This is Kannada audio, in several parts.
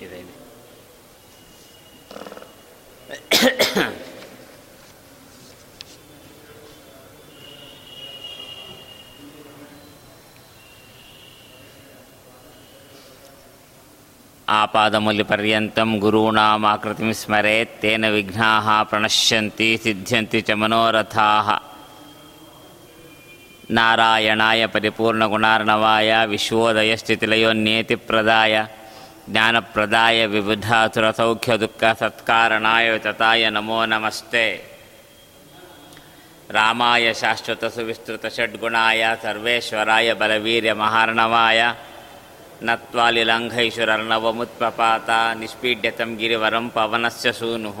ಇದೆ ಇದೆ ಆಪಾದಮೂಲ್ಯಪರ್ಯಂతం ಗುರುಣಾಮಾಕೃತಿಂ ಸ್ಮರೇತ್ ತೇನ నారాయణాయ పరిపూర్ణ గుణార్ణవాయ విశ్వోదయ స్థితిలయో నేతి ప్రదాయ జ్ఞానప్రదాయ విబుధాతుర సౌఖ్య దుఃఖ సత్కారణాయ తాయ నమో నమస్తే రామాయ శాశ్వత సువిస్తృత షడ్గుణాయ సర్వేశ్వరాయ బలవీర్య మహార్ణవాయ నత్వాలిలంఘైషురర్ణవముత్పపాత నిష్పీడ్యతం గిరివరం పవనస్య సూను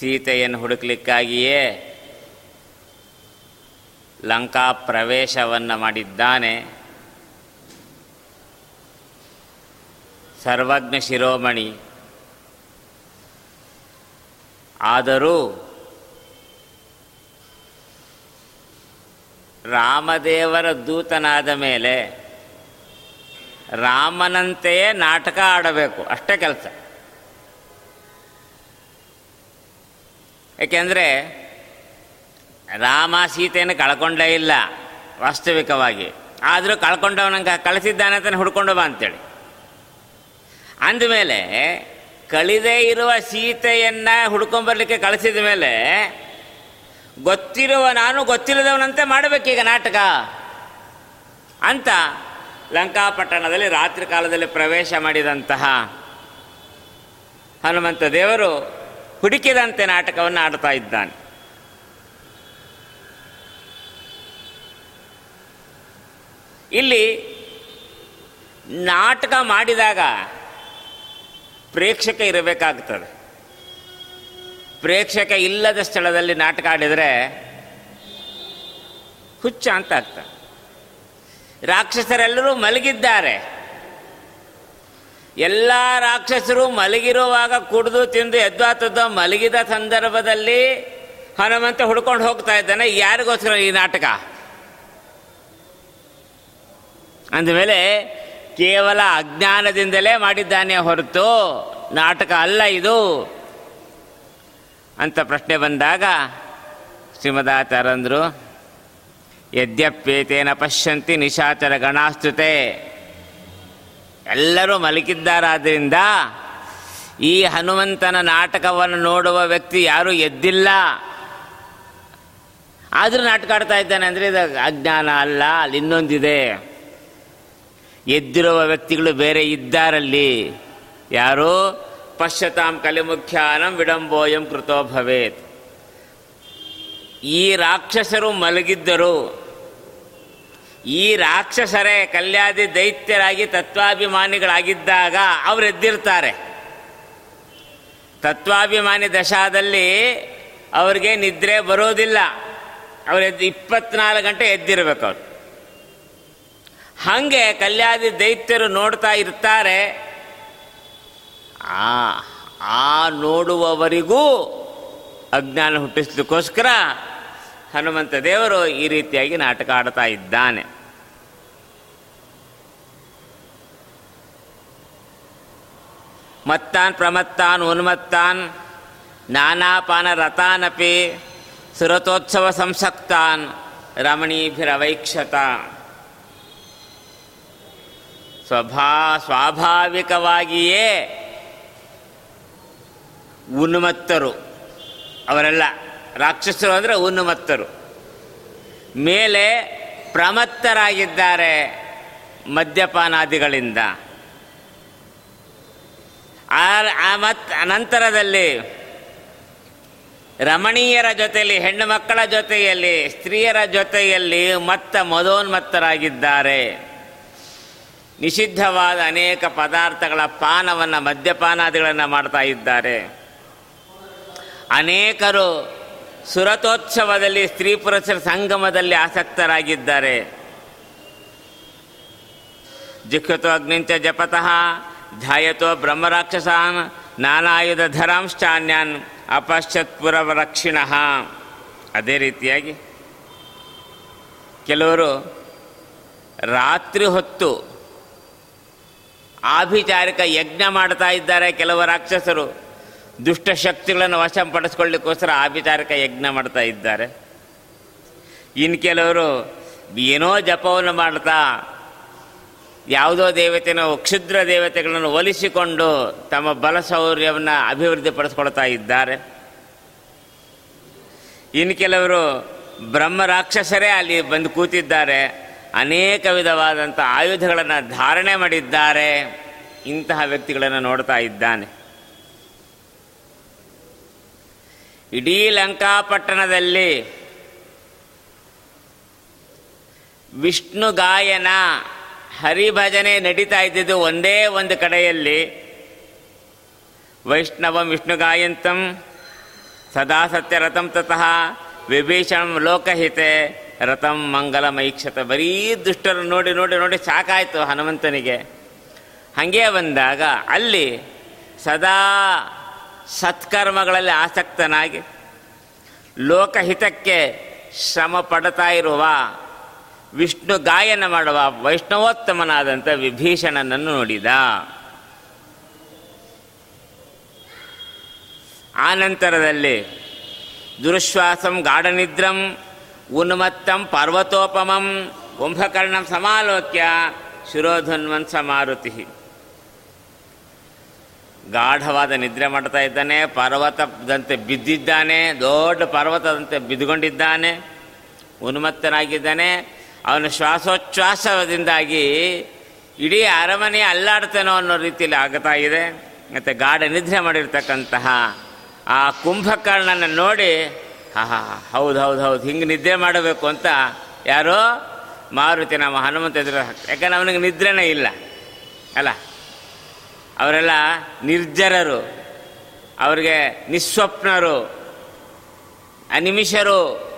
ಸೀತೆಯನ್ನು ಹುಡುಕ್ಲಿಕ್ಕಾಗಿಯೇ ಲಂಕಾ ಪ್ರವೇಶವನ್ನು ಮಾಡಿದ್ದಾನೆ. ಸರ್ವಜ್ಞ ಶಿರೋಮಣಿ. ಆದರೂ ರಾಮದೇವರ ದೂತನಾದ ಮೇಲೆ ರಾಮನಂತೆಯೇ ನಾಟಕ ಆಡಬೇಕು, ಅಷ್ಟೇ ಕೆಲಸ. ಏಕೆಂದರೆ ರಾಮ ಸೀತೆಯನ್ನು ಕಳ್ಕೊಂಡೇ ಇಲ್ಲ ವಾಸ್ತವಿಕವಾಗಿ. ಆದರೂ ಕಳ್ಕೊಂಡವನಂಗೆ ಕಳಿಸಿದ್ದಾನೆ ಅಂತ ಹುಡ್ಕೊಂಡು ಬಾ ಅಂತೇಳಿ. ಅಂದಮೇಲೆ ಕಳಿದೇ ಇರುವ ಸೀತೆಯನ್ನು ಹುಡ್ಕೊಂಬರ್ಲಿಕ್ಕೆ ಕಳಿಸಿದ ಮೇಲೆ ಗೊತ್ತಿರುವ ನಾನು ಗೊತ್ತಿಲ್ಲದವನಂತೆ ಮಾಡಬೇಕೀಗ ನಾಟಕ ಅಂತ ಲಂಕಾಪಟ್ಟಣದಲ್ಲಿ ರಾತ್ರಿ ಕಾಲದಲ್ಲಿ ಪ್ರವೇಶ ಮಾಡಿದಂತಹ ಹನುಮಂತ ದೇವರು ಹುಡುಕಿದಂತೆ ನಾಟಕವನ್ನು ಆಡ್ತಾ ಇದ್ದಾನೆ. ಇಲ್ಲಿ ನಾಟಕ ಮಾಡಿದಾಗ ಪ್ರೇಕ್ಷಕ ಇರಬೇಕಾಗ್ತದೆ. ಪ್ರೇಕ್ಷಕ ಇಲ್ಲದ ಸ್ಥಳದಲ್ಲಿ ನಾಟಕ ಆಡಿದರೆ ಹುಚ್ಚ ಅಂತ ಆಗ್ತದೆ. ರಾಕ್ಷಸರೆಲ್ಲರೂ ಮಲಗಿದ್ದಾರೆ. ಎಲ್ಲ ರಾಕ್ಷಸರು ಮಲಗಿರುವಾಗ ಕುಡಿದು ತಿಂದು ಎದ್ವಾತದ್ದು ಮಲಗಿದ ಸಂದರ್ಭದಲ್ಲಿ ಹನುಮಂತ ಹುಡ್ಕೊಂಡು ಹೋಗ್ತಾ ಇದ್ದಾನೆ. ಯಾರಿಗೋಸ್ಕರ ಈ ನಾಟಕ? ಅಂದಮೇಲೆ ಕೇವಲ ಅಜ್ಞಾನದಿಂದಲೇ ಮಾಡಿದ್ದಾನೆ ಹೊರತು ನಾಟಕ ಅಲ್ಲ ಇದು. ಅಂತ ಪ್ರಶ್ನೆ ಬಂದಾಗ ಶ್ರೀಮದಾಚಾರಂದರು ಯದ್ಯಪ್ಯೇತೇನ ಪಶ್ಯಂತಿ ನಿಶಾಚರ ಗಣಾಸ್ತುತೆ ಎಲ್ಲರೂ ಮಲಗಿದ್ದಾರಾದ್ದರಿಂದ ಈ ಹನುಮಂತನ ನಾಟಕವನ್ನು ನೋಡುವ ವ್ಯಕ್ತಿ ಯಾರೂ ಎದ್ದಿಲ್ಲ. ಆದರೂ ನಾಟಕ ಆಡ್ತಾ ಇದ್ದಾನೆ ಅಂದರೆ ಇದು ಅಜ್ಞಾನ ಅಲ್ಲ, ಅಲ್ಲಿ ಇನ್ನೊಂದಿದೆ. ಎದ್ದಿರುವ ವ್ಯಕ್ತಿಗಳು ಬೇರೆ ಇದ್ದಾರಲ್ಲಿ. ಯಾರು? ಪಶ್ಯತಾಂ ಕಲಿಮುಖ್ಯಾನಂ ವಿಡಂಬೋಯಂ ಕೃತೋ ಭವೇತ್. ಈ ರಾಕ್ಷಸರು ಮಲಗಿದ್ದರು. ಈ ರಾಕ್ಷಸರೇ ಕಲ್ಯಾದಿ ದೈತ್ಯರಾಗಿ ತತ್ವಾಭಿಮಾನಿಗಳಾಗಿದ್ದಾಗ ಅವರು ಎದ್ದಿರ್ತಾರೆ. ತತ್ವಾಭಿಮಾನಿ ದಶಾದಲ್ಲಿ ಅವ್ರಿಗೆ ನಿದ್ರೆ ಬರೋದಿಲ್ಲ. ಅವ್ರು ಎದ್ದು ಇಪ್ಪತ್ನಾಲ್ಕು ಗಂಟೆ ಎದ್ದಿರ್ಬೇಕು ಅವ್ರು. ಹಾಗೆ ಕಲ್ಯಾದಿ ದೈತ್ಯರು ನೋಡ್ತಾ ಇರ್ತಾರೆ. ಆ ಆ ನೋಡುವವರಿಗೂ ಅಜ್ಞಾನ ಹುಟ್ಟಿಸ್ಲಿಕ್ಕೋಸ್ಕರ ಹನುಮಂತ ದೇವರು ಈ ರೀತಿಯಾಗಿ ನಾಟಕ ಆಡ್ತಾ ಇದ್ದಾನೆ. ಮತ್ತಾನ್ ಪ್ರಮತ್ತಾನ್ ಉನ್ಮತ್ತಾನ್ ನಾನಾಪಾನ ರಥಾನಪಿ ಸುರತೋತ್ಸವ ಸಂಸಕ್ತಾನ್ ರಮಣೀಭಿರವೈಕ್ಷತ. ಸ್ವಭಾ ಸ್ವಾಭಾವಿಕವಾಗಿಯೇ ಉನ್ಮತ್ತರು ಅವರೆಲ್ಲ. ರಾಕ್ಷಸರು ಅಂದರೆ ಉನ್ಮತ್ತರು. ಮೇಲೆ ಪ್ರಮತ್ತರಾಗಿದ್ದಾರೆ ಮದ್ಯಪಾನಾದಿಗಳಿಂದ. ಮತ್, ಅನಂತರದಲ್ಲಿ ರಮಣೀಯರ ಜೊತೆಯಲ್ಲಿ, ಹೆಣ್ಣು ಮಕ್ಕಳ ಜೊತೆಯಲ್ಲಿ, ಸ್ತ್ರೀಯರ ಜೊತೆಯಲ್ಲಿ ಮತ್ತ ಮದೋನ್ಮತ್ತರಾಗಿದ್ದಾರೆ. ನಿಷಿದ್ಧವಾದ ಅನೇಕ ಪದಾರ್ಥಗಳ ಪಾನವನ್ನು ಮದ್ಯಪಾನಾದಿಗಳನ್ನು ಮಾಡ್ತಾ ಇದ್ದಾರೆ. ಅನೇಕರು ಸುರತೋತ್ಸವದಲ್ಲಿ ಸ್ತ್ರೀ ಪುರುಷರ ಸಂಗಮದಲ್ಲಿ ಆಸಕ್ತರಾಗಿದ್ದಾರೆ. ಜಿಖ್ಯತೋ ಅಗ್ನಿಂಚ ಜಪತಃ, ಧ್ಯಾಯತೋ ಬ್ರಹ್ಮರಾಕ್ಷಸಾನ್, ನಾನಾಯುಧ ಧರಾಂಶ್ಚಾನ್ಯಾನ್, ಅಪಶ್ಚತ್ ಪುರವರಕ್ಷಿಣ ಅದೇ ರೀತಿಯಾಗಿ ಕೆಲವರು ರಾತ್ರಿ ಹೊತ್ತು ಆಭಿಚಾರಿಕ ಯಜ್ಞ ಮಾಡ್ತಾ ಇದ್ದಾರೆ ಕೆಲವು ರಾಕ್ಷಸರು. ದುಷ್ಟ ಶಕ್ತಿಗಳನ್ನು ವಶಪಡಿಸ್ಕೊಳ್ಳಿಕ್ಕೋಸ್ಕರ ಆಭಿಚಾರಿಕ ಯಜ್ಞ ಮಾಡ್ತಾ ಇದ್ದಾರೆ. ಇನ್ನು ಕೆಲವರು ಏನೋ ಜಪವನ್ನು ಮಾಡ್ತಾ ಯಾವುದೋ ದೇವತೆನೋ ಕ್ಷುದ್ರ ದೇವತೆಗಳನ್ನು ಒಲಿಸಿಕೊಂಡು ತಮ್ಮ ಬಲ ಶೌರ್ಯವನ್ನು ಅಭಿವೃದ್ಧಿಪಡಿಸ್ಕೊಳ್ತಾ ಇದ್ದಾರೆ. ಇನ್ನು ಕೆಲವರು ಬ್ರಹ್ಮ ರಾಕ್ಷಸರೇ ಅಲ್ಲಿ ಬಂದು ಕೂತಿದ್ದಾರೆ. ಅನೇಕ ವಿಧವಾದಂಥ ಆಯುಧಗಳನ್ನು ಧಾರಣೆ ಮಾಡಿದ್ದಾರೆ. ಇಂತಹ ವ್ಯಕ್ತಿಗಳನ್ನು ನೋಡ್ತಾ ಇದ್ದಾನೆ. ಇಡೀ ಲಂಕಾಪಟ್ಟಣದಲ್ಲಿ ವಿಷ್ಣು ಗಾಯನ ಹರಿಭಜನೆ ನಡೀತಾ ಇದ್ದಿದ್ದು ಒಂದೇ ಒಂದು ಕಡೆಯಲ್ಲಿ. ವೈಷ್ಣವಂ, ವಿಷ್ಣು ಗಾಯಂತಂ ಸದಾ ಸತ್ಯರಥಂ ತತಃ, ವಿಭೀಷಣಂ ಲೋಕಹಿತೆ, ರಥಂ ಮಂಗಲಮೈಕ್ಷತ. ಬರೀ ದುಷ್ಟರು ನೋಡಿ ನೋಡಿ ನೋಡಿ ಸಾಕಾಯಿತು ಹನುಮಂತನಿಗೆ. ಹಾಗೆ ಬಂದಾಗ ಅಲ್ಲಿ ಸದಾ ಸತ್ಕರ್ಮಗಳಲ್ಲಿ ಆಸಕ್ತನಾಗಿ ಲೋಕಹಿತಕ್ಕೆ ಶ್ರಮ ಪಡ್ತಾ ಇರುವ ವಿಷ್ಣು ಗಾಯನ ಮಾಡುವ ವೈಷ್ಣವೋತ್ತಮನಾದಂಥ ವಿಭೀಷಣನನ್ನು ನೋಡಿದ. ಆನಂತರದಲ್ಲಿ ದುರುಶ್ವಾಸಂ ಗಾಢನಿದ್ರಂ ಉನ್ಮತ್ತಂ ಪರ್ವತೋಪಮಂ ಕುಂಭಕರ್ಣಂ ಸಮಾಲೋಕ್ಯ ಶಿರೋಧನ್ವಂಸ ಸಮಾರುತಿ ಗಾಢವಾದ ನಿದ್ರೆ ಮಾಡ್ತಾ ಇದ್ದಾನೆ, ಪರ್ವತದಂತೆ ಬಿದ್ದಿದ್ದಾನೆ, ದೊಡ್ಡ ಪರ್ವತದಂತೆ ಬಿದ್ದುಕೊಂಡಿದ್ದಾನೆ ಉನ್ಮತ್ತನಾಗಿದ್ದಾನೆ ಅವನ ಶ್ವಾಸೋಚ್ಛ್ವಾಸದಿಂದಾಗಿ ಇಡೀ ಅರಮನೆ ಅಲ್ಲಾಡ್ತಾನೋ ಅನ್ನೋ ರೀತಿಯಲ್ಲಿ ಆಗ್ತಾ ಇದೆ. ಮತ್ತು ಗಾಢ ನಿದ್ರೆ ಮಾಡಿರ್ತಕ್ಕಂತಹ ಆ ಕುಂಭಕರ್ಣನ ನೋಡಿ, ಹಾ ಹಾ ಹೌದು ಹೌದು ಹೌದು, ಹಿಂಗೆ ನಿದ್ರೆ ಮಾಡಬೇಕು ಅಂತ ಯಾರೋ ಮಾರುತಿ ನಮ್ಮ ಹನುಮಂತ ಎದುರು ಯಾಕಂದ್ರೆ ಅವನಿಗೆ ನಿದ್ರೆನೇ ಇಲ್ಲ. ಅಲ್ಲ? ಅವರೆಲ್ಲ ನಿರ್ಜರರು, ಅವರಿಗೆ ನಿಸ್ವಪ್ನರು, ಅನಿಮಿಷರು.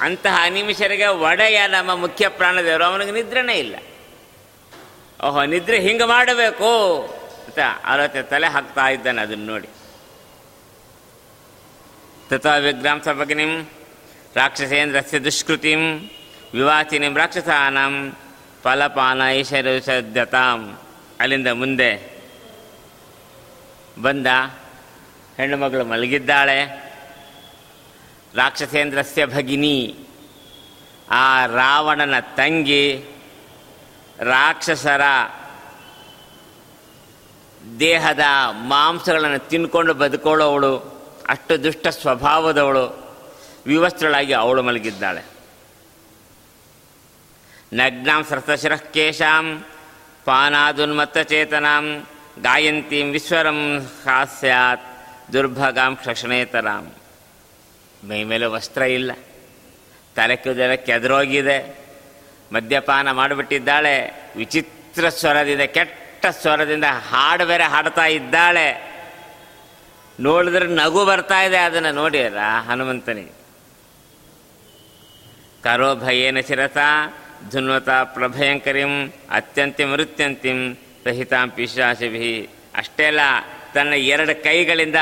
ಅಂತಹ ಅನಿಮಿಷರಿಗೆ ಒಡೆಯ ನಮ್ಮ ಮುಖ್ಯ ಪ್ರಾಣದೇವರು. ಅವನಿಗೆ ನಿದ್ರೆನೇ ಇಲ್ಲ. ಓಹೋ, ನಿದ್ರೆ ಹಿಂಗೆ ಮಾಡಬೇಕು ಅಂತ ಆಲೋಚನೆ ತಲೆ ಹಾಕ್ತಾ ಇದ್ದಾನೆ ಅದನ್ನು ನೋಡಿ. ತಥಾ ವಿಗ್ರಾಂಸ ಭಗಿನಿಂ ರಾಕ್ಷಸೇಂದ್ರಸ್ಯ ದುಷ್ಕೃತಿಂ ವಿವಾಚಿನಿಂ ರಾಕ್ಷಸಾನಂ ಫಲಪಾನ ಈಶ್ವರತಾಂ ಅಲ್ಲಿಂದ ಮುಂದೆ ಬಂದ. ಹೆಣ್ಣು ಮಗಳು ಮಲಗಿದ್ದಾಳೆ. ರಾಕ್ಷಸೇಂದ್ರಸ್ಯ ಭಗಿನಿ. ಆ ರಾವಣನ ತಂಗಿ ರಾಕ್ಷಸರ ದೇಹದ ಮಾಂಸಗಳನ್ನು ತಿನ್ಕೊಂಡು ಬದುಕೊಳ್ಳೋವಳು. ಅಷ್ಟು ದುಷ್ಟ ಸ್ವಭಾವದವಳು. ವಿವಸ್ತ್ರಳಾಗಿ ಅವಳು ಮಲಗಿದ್ದಾಳೆ. ನಗ್ನಾಂ ಸರಸಶಿರಃ ಕೇಶಾಂ ಪಾನಾದುನ್ಮತ್ತಚೇತನಾಂ. ಗಾಯಂತೀಂ ವಿಶ್ವರಂ ಹಾಸ್ಯಾತ್, ದುರ್ಭಗಾಂ ಕ್ಷಣೇತರಾಂ. ಮೈ ಮೇಲೆ ವಸ್ತ್ರ ಇಲ್ಲ. ತಲೆ ಕೂದಲ ಕೆದರೋಗಿದೆ. ಮದ್ಯಪಾನ ಮಾಡಿಬಿಟ್ಟಿದ್ದಾಳೆ. ವಿಚಿತ್ರ ಸ್ವರದಿಂದ, ಕೆಟ್ಟ ಸ್ವರದಿಂದ ಹಾಡು ಬೇರೆ ಹಾಡ್ತಾ ಇದ್ದಾಳೆ. ನೋಡಿದ್ರೆ ನಗು ಬರ್ತಾ ಇದೆ. ಅದನ್ನು ನೋಡಿ ಅಲ್ಲ ಹನುಮಂತನಿಗೆ ಕರೋ ಭಯೇನ ಚಿರತ ಧುನ್ವತ ಪ್ರಭಯಂಕರಿಂ ಅತ್ಯಂತಿಂ ಮೃತ್ಯಂತಿಂ ಸಹಿತಾಂ ಪಿಶಾಸಿಭಿ ಅಷ್ಟೇ ಅಲ್ಲ ತನ್ನ ಎರಡು ಕೈಗಳಿಂದ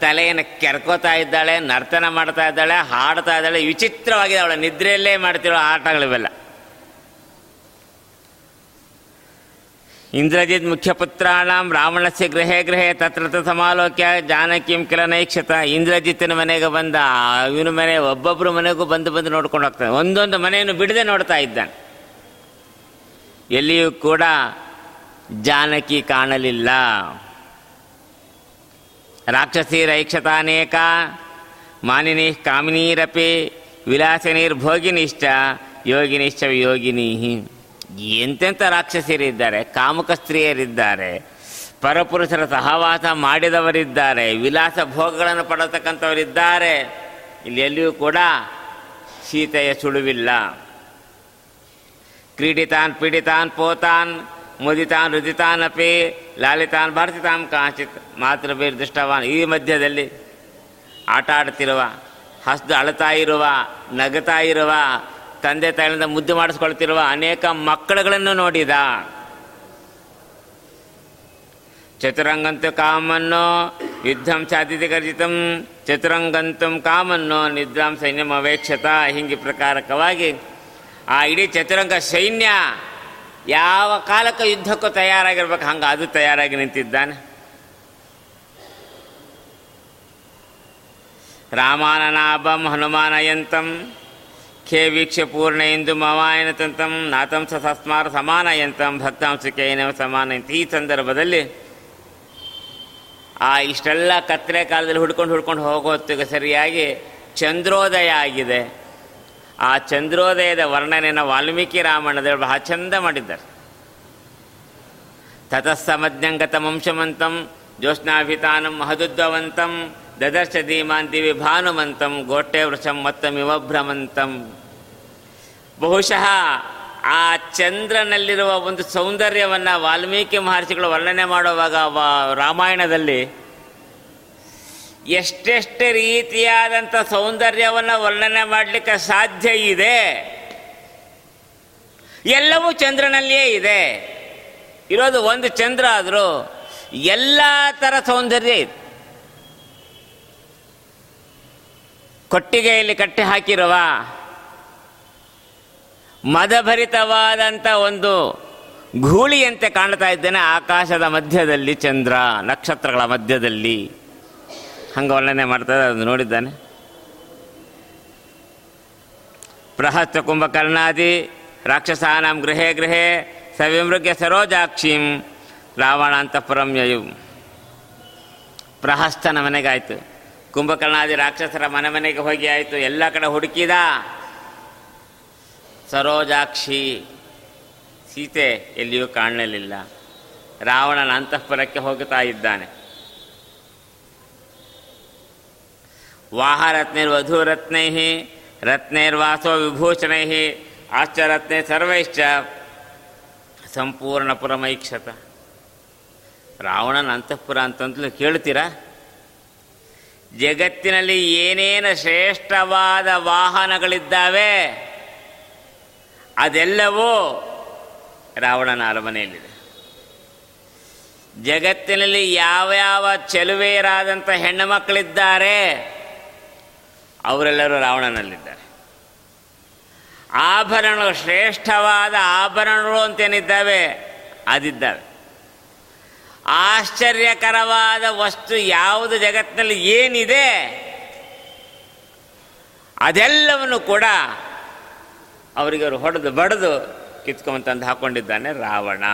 ತಲೆಯನ್ನು ಕೆರ್ಕೋತಾ ಇದ್ದಾಳೆ, ನರ್ತನ ಮಾಡ್ತಾ ಇದ್ದಾಳೆ, ಹಾಡ್ತಾ ಇದ್ದಾಳೆ, ವಿಚಿತ್ರವಾಗಿದೆ ಅವಳ ನಿದ್ರೆಯಲ್ಲೇ ಮಾಡ್ತಿರೋ ಆಟಗಳಿವೆಲ್ಲ. ಇಂದ್ರಜಿತ್ ಮುಖ್ಯಪುತ್ರಾಣಾಂ ರಾವಣಸ್ಯ ಗೃಹೇ ಗೃಹೇ ತತ್ರ ಸಮಾಲೋಕ್ಯ ಜಾನಕಿಂ ಕಿಲ ನೈಕ್ಷತ ಇಂದ್ರಜಿತ್ತಿನ ಮನೆಗೆ ಬಂದ, ಇವನ ಮನೆ ಒಬ್ಬೊಬ್ಬರು ಮನೆಗೂ ಬಂದು ಬಂದು ನೋಡ್ಕೊಂಡು ಹೋಗ್ತಾನೆ. ಒಂದೊಂದು ಮನೆಯನ್ನು ಬಿಡದೆ ನೋಡ್ತಾ ಇದ್ದಾನೆ. ಎಲ್ಲಿಯೂ ಕೂಡ ಜಾನಕಿ ಕಾಣಲಿಲ್ಲ. ರಾಕ್ಷಸೀರೈಕ್ಷತಾನೇಕ ಮಾನಿನಿ ಕಾಮಿನೀರಪಿ ವಿಲಾಸಿನೀರ್ಭೋಗಿನಿಶ್ಚ ಯೋಗಿನಿಶ್ಚ ಯೋಗಿನಿ ಎಂತೆಂಥ ರಾಕ್ಷಸಿಯರಿದ್ದಾರೆ ಕಾಮುಕ ಸ್ತ್ರೀಯರಿದ್ದಾರೆ, ಪರಪುರುಷರ ಸಹವಾಸ ಮಾಡಿದವರಿದ್ದಾರೆ, ವಿಲಾಸ ಭೋಗಗಳನ್ನು ಪಡತಕ್ಕಂಥವರಿದ್ದಾರೆ. ಇಲ್ಲಿ ಎಲ್ಲಿಯೂ ಕೂಡ ಸೀತೆಯ ಸುಳುವಿಲ್ಲ. ಕ್ರೀಡಿತಾನ್, ಪೀಡಿತಾನ್, ಪೋತಾನ್ ಮುದಿತಾನ್ ರುದಿತಾನಪಿ, ಲಾಲಿತಾನ್ ಭಾರತಿತಾನ್ ಕಾಂಚಿತ್ ಮಾತೃಬೀರ್ ದೃಷ್ಟವಾನ್. ಈ ಮಧ್ಯದಲ್ಲಿ ಆಟ ಆಡ್ತಿರುವ ಹಸ್ದು ಅಳತಾ ಇರುವ ನಗತಾ ಇರುವ, ತಂದೆ ತಾಯಿಯಿಂದ ಮುದ್ದು ಮಾಡಿಸ್ಕೊಳ್ತಿರುವ ಅನೇಕ ಮಕ್ಕಳುಗಳನ್ನು ನೋಡಿದ. ಚತುರಂಗಂತು ಕಾಮನ್ನೋ, ಯುದ್ಧಂ ಸಾಧ್ಯತೆ ಕರ್ಜಿತಂ ಚತುರಂಗಂತು ಕಾಮನ್ನೋ, ನಿದ್ರಾಂ ಸೈನ್ಯಂ ಅವೇಕ್ಷತ ಹಿಂಗೆ ಪ್ರಕಾರಕವಾಗಿ ಆ ಇಡೀ ಚತುರಂಗ ಸೈನ್ಯ ಯಾವ ಕಾಲಕ್ಕೆ ಯುದ್ಧಕ್ಕೂ ತಯಾರಾಗಿರ್ಬೇಕು, ಹಂಗೆ ಅದು ತಯಾರಾಗಿ ನಿಂತಿದ್ದಾನೆ. ರಾಮಾನನಾಭಂ ಹನುಮಾನಯಂತಂ, ಖೇ ವೀಕ್ಷ ಪೂರ್ಣ ಎಂದು ಮಮಾಯನ ತಂತಂ ನಾತಂ ಸಸ್ಮಾರ ಸಮಾನಯಂತಂ ಸಮಾನ ಅಂತ. ಈ ಸಂದರ್ಭದಲ್ಲಿ ಆ ಇಷ್ಟೆಲ್ಲ ಕತ್ತಲೆ ಕಾಲದಲ್ಲಿ ಹುಡ್ಕೊಂಡು ಹುಡ್ಕೊಂಡು ಹೋಗೋತ್ತಿಗೆ ಸರಿಯಾಗಿ ಚಂದ್ರೋದಯ ಆಗಿದೆ. ಆ ಚಂದ್ರೋದಯದ ವರ್ಣನೆಯನ್ನು ವಾಲ್ಮೀಕಿ ರಾಮಾಯಣದಲ್ಲಿ ಬಹಳ ಚಂದ ಮಾಡಿದ್ದಾರೆ. ತತಸ್ಸಮಜ್ಞಂಗತಮಂಶಮಂತಂ, ಜ್ಯೋತ್ಸ್ನಾಭಿತಾನಂ ಮಹದುದ್ವವಂತಂ, ದದರ್ಶ ಧೀಮಾಂತಿವಿ ಭಾನುಮಂತಂ ಗೋಟೆ ವೃಷಂ ಮತ್ತಮಿವ ಭ್ರಮಂತಂ. ಬಹುಶಃ ಆ ಚಂದ್ರನಲ್ಲಿರುವ ಒಂದು ಸೌಂದರ್ಯವನ್ನು ವಾಲ್ಮೀಕಿ ಮಹರ್ಷಿಗಳು ವರ್ಣನೆ ಮಾಡುವಾಗ ರಾಮಾಯಣದಲ್ಲಿ ಎಷ್ಟೆಷ್ಟು ರೀತಿಯಾದಂಥ ಸೌಂದರ್ಯವನ್ನು ವರ್ಣನೆ ಮಾಡಲಿಕ್ಕೆ ಸಾಧ್ಯ ಇದೆ? ಎಲ್ಲವೂ ಚಂದ್ರನಲ್ಲಿಯೇ ಇದೆ. ಇರೋದು ಒಂದು ಚಂದ್ರ ಆದರೂ ಎಲ್ಲ ಥರ ಸೌಂದರ್ಯ ಇದೆ. ಕೊಟ್ಟಿಗೆಯಲ್ಲಿ ಕಟ್ಟಿ ಹಾಕಿರುವ ಮದಭರಿತವಾದಂಥ ಒಂದು ಗೂಳಿಯಂತೆ ಕಾಣ್ತಾ ಇದ್ದೇನೆ ಆಕಾಶದ ಮಧ್ಯದಲ್ಲಿ, ಚಂದ್ರ ನಕ್ಷತ್ರಗಳ ಮಧ್ಯದಲ್ಲಿ. ಹಂಗೆ ಮಾಡ್ತಾರೆ ಅದು ನೋಡಿದ್ದಾನೆ. ಪ್ರಹಸ್ತ ಕುಂಭಕರ್ಣಾದಿ ರಾಕ್ಷಸಾನಾಂ ಗೃಹೇ ಗೃಹೇ ಸವಿಮೃಗ್ಯ ಸರೋಜಾಕ್ಷಿಂ ರಾವಣಾಂತಪುರಂ ಯಯು. ಪ್ರಹಸ್ತನ ಮನೆಗಾಯ್ತು. ಕುಂಭಕರ್ಣಾದಿ ರಾಕ್ಷಸರ ಮನೆ ಮನೆಗೆ ಹೋಗಿ ಆಯಿತು. ಎಲ್ಲ ಕಡೆ ಹುಡುಕಿದ ಸರೋಜಾಕ್ಷಿ. ಸೀತೆ ಎಲ್ಲಿಯೂ ಕಾಣಲಿಲ್ಲ. ರಾವಣನ ಅಂತಃಪುರಕ್ಕೆ ಹೋಗುತ್ತಾ ಇದ್ದಾನೆ. ವಾಹರತ್ನೈರ್ವಧೂರತ್ನೈ ರತ್ನೈರ್ವಾಸೋ ವಿಭೂಷಣೈ ಆಶ್ಚರತ್ನೇ ಸರ್ವೈಶ್ಚ ಸಂಪೂರ್ಣಪುರಮೈಕ್ಷತ ರಾವಣನ ಅಂತಃಪುರ ಅಂತಂತಲೂ ಕೇಳ್ತೀರಾ? ಜಗತ್ತಿನಲ್ಲಿ ಏನೇನು ಶ್ರೇಷ್ಠವಾದ ವಾಹನಗಳಿದ್ದಾವೆ, ಅದೆಲ್ಲವೂ ರಾವಣನ ಅರಮನೆಯಲ್ಲಿದೆ. ಜಗತ್ತಿನಲ್ಲಿ ಯಾವ ಯಾವ ಚೆಲುವೆಯರಾದಂಥ ಹೆಣ್ಣು ಮಕ್ಕಳಿದ್ದಾರೆ ಅವರೆಲ್ಲರೂ ರಾವಣನಲ್ಲಿದ್ದಾರೆ. ಆಭರಣಗಳು ಶ್ರೇಷ್ಠವಾದ ಆಭರಣಗಳು ಅಂತೇನಿದ್ದಾವೆ? ಅದಿದ್ದಾವೆ. ಆಶ್ಚರ್ಯಕರವಾದ ವಸ್ತು ಯಾವುದು ಜಗತ್ತಿನಲ್ಲಿ ಏನಿದೆ? ಅದೆಲ್ಲವನ್ನು ಕೂಡ ಅವರಿಗೆ ಅವರು ಹೊಡೆದು ಬಡಿದು ಕಿತ್ಕೊಂಬಂತಂದು ಹಾಕೊಂಡಿದ್ದಾನೆ ರಾವಣ.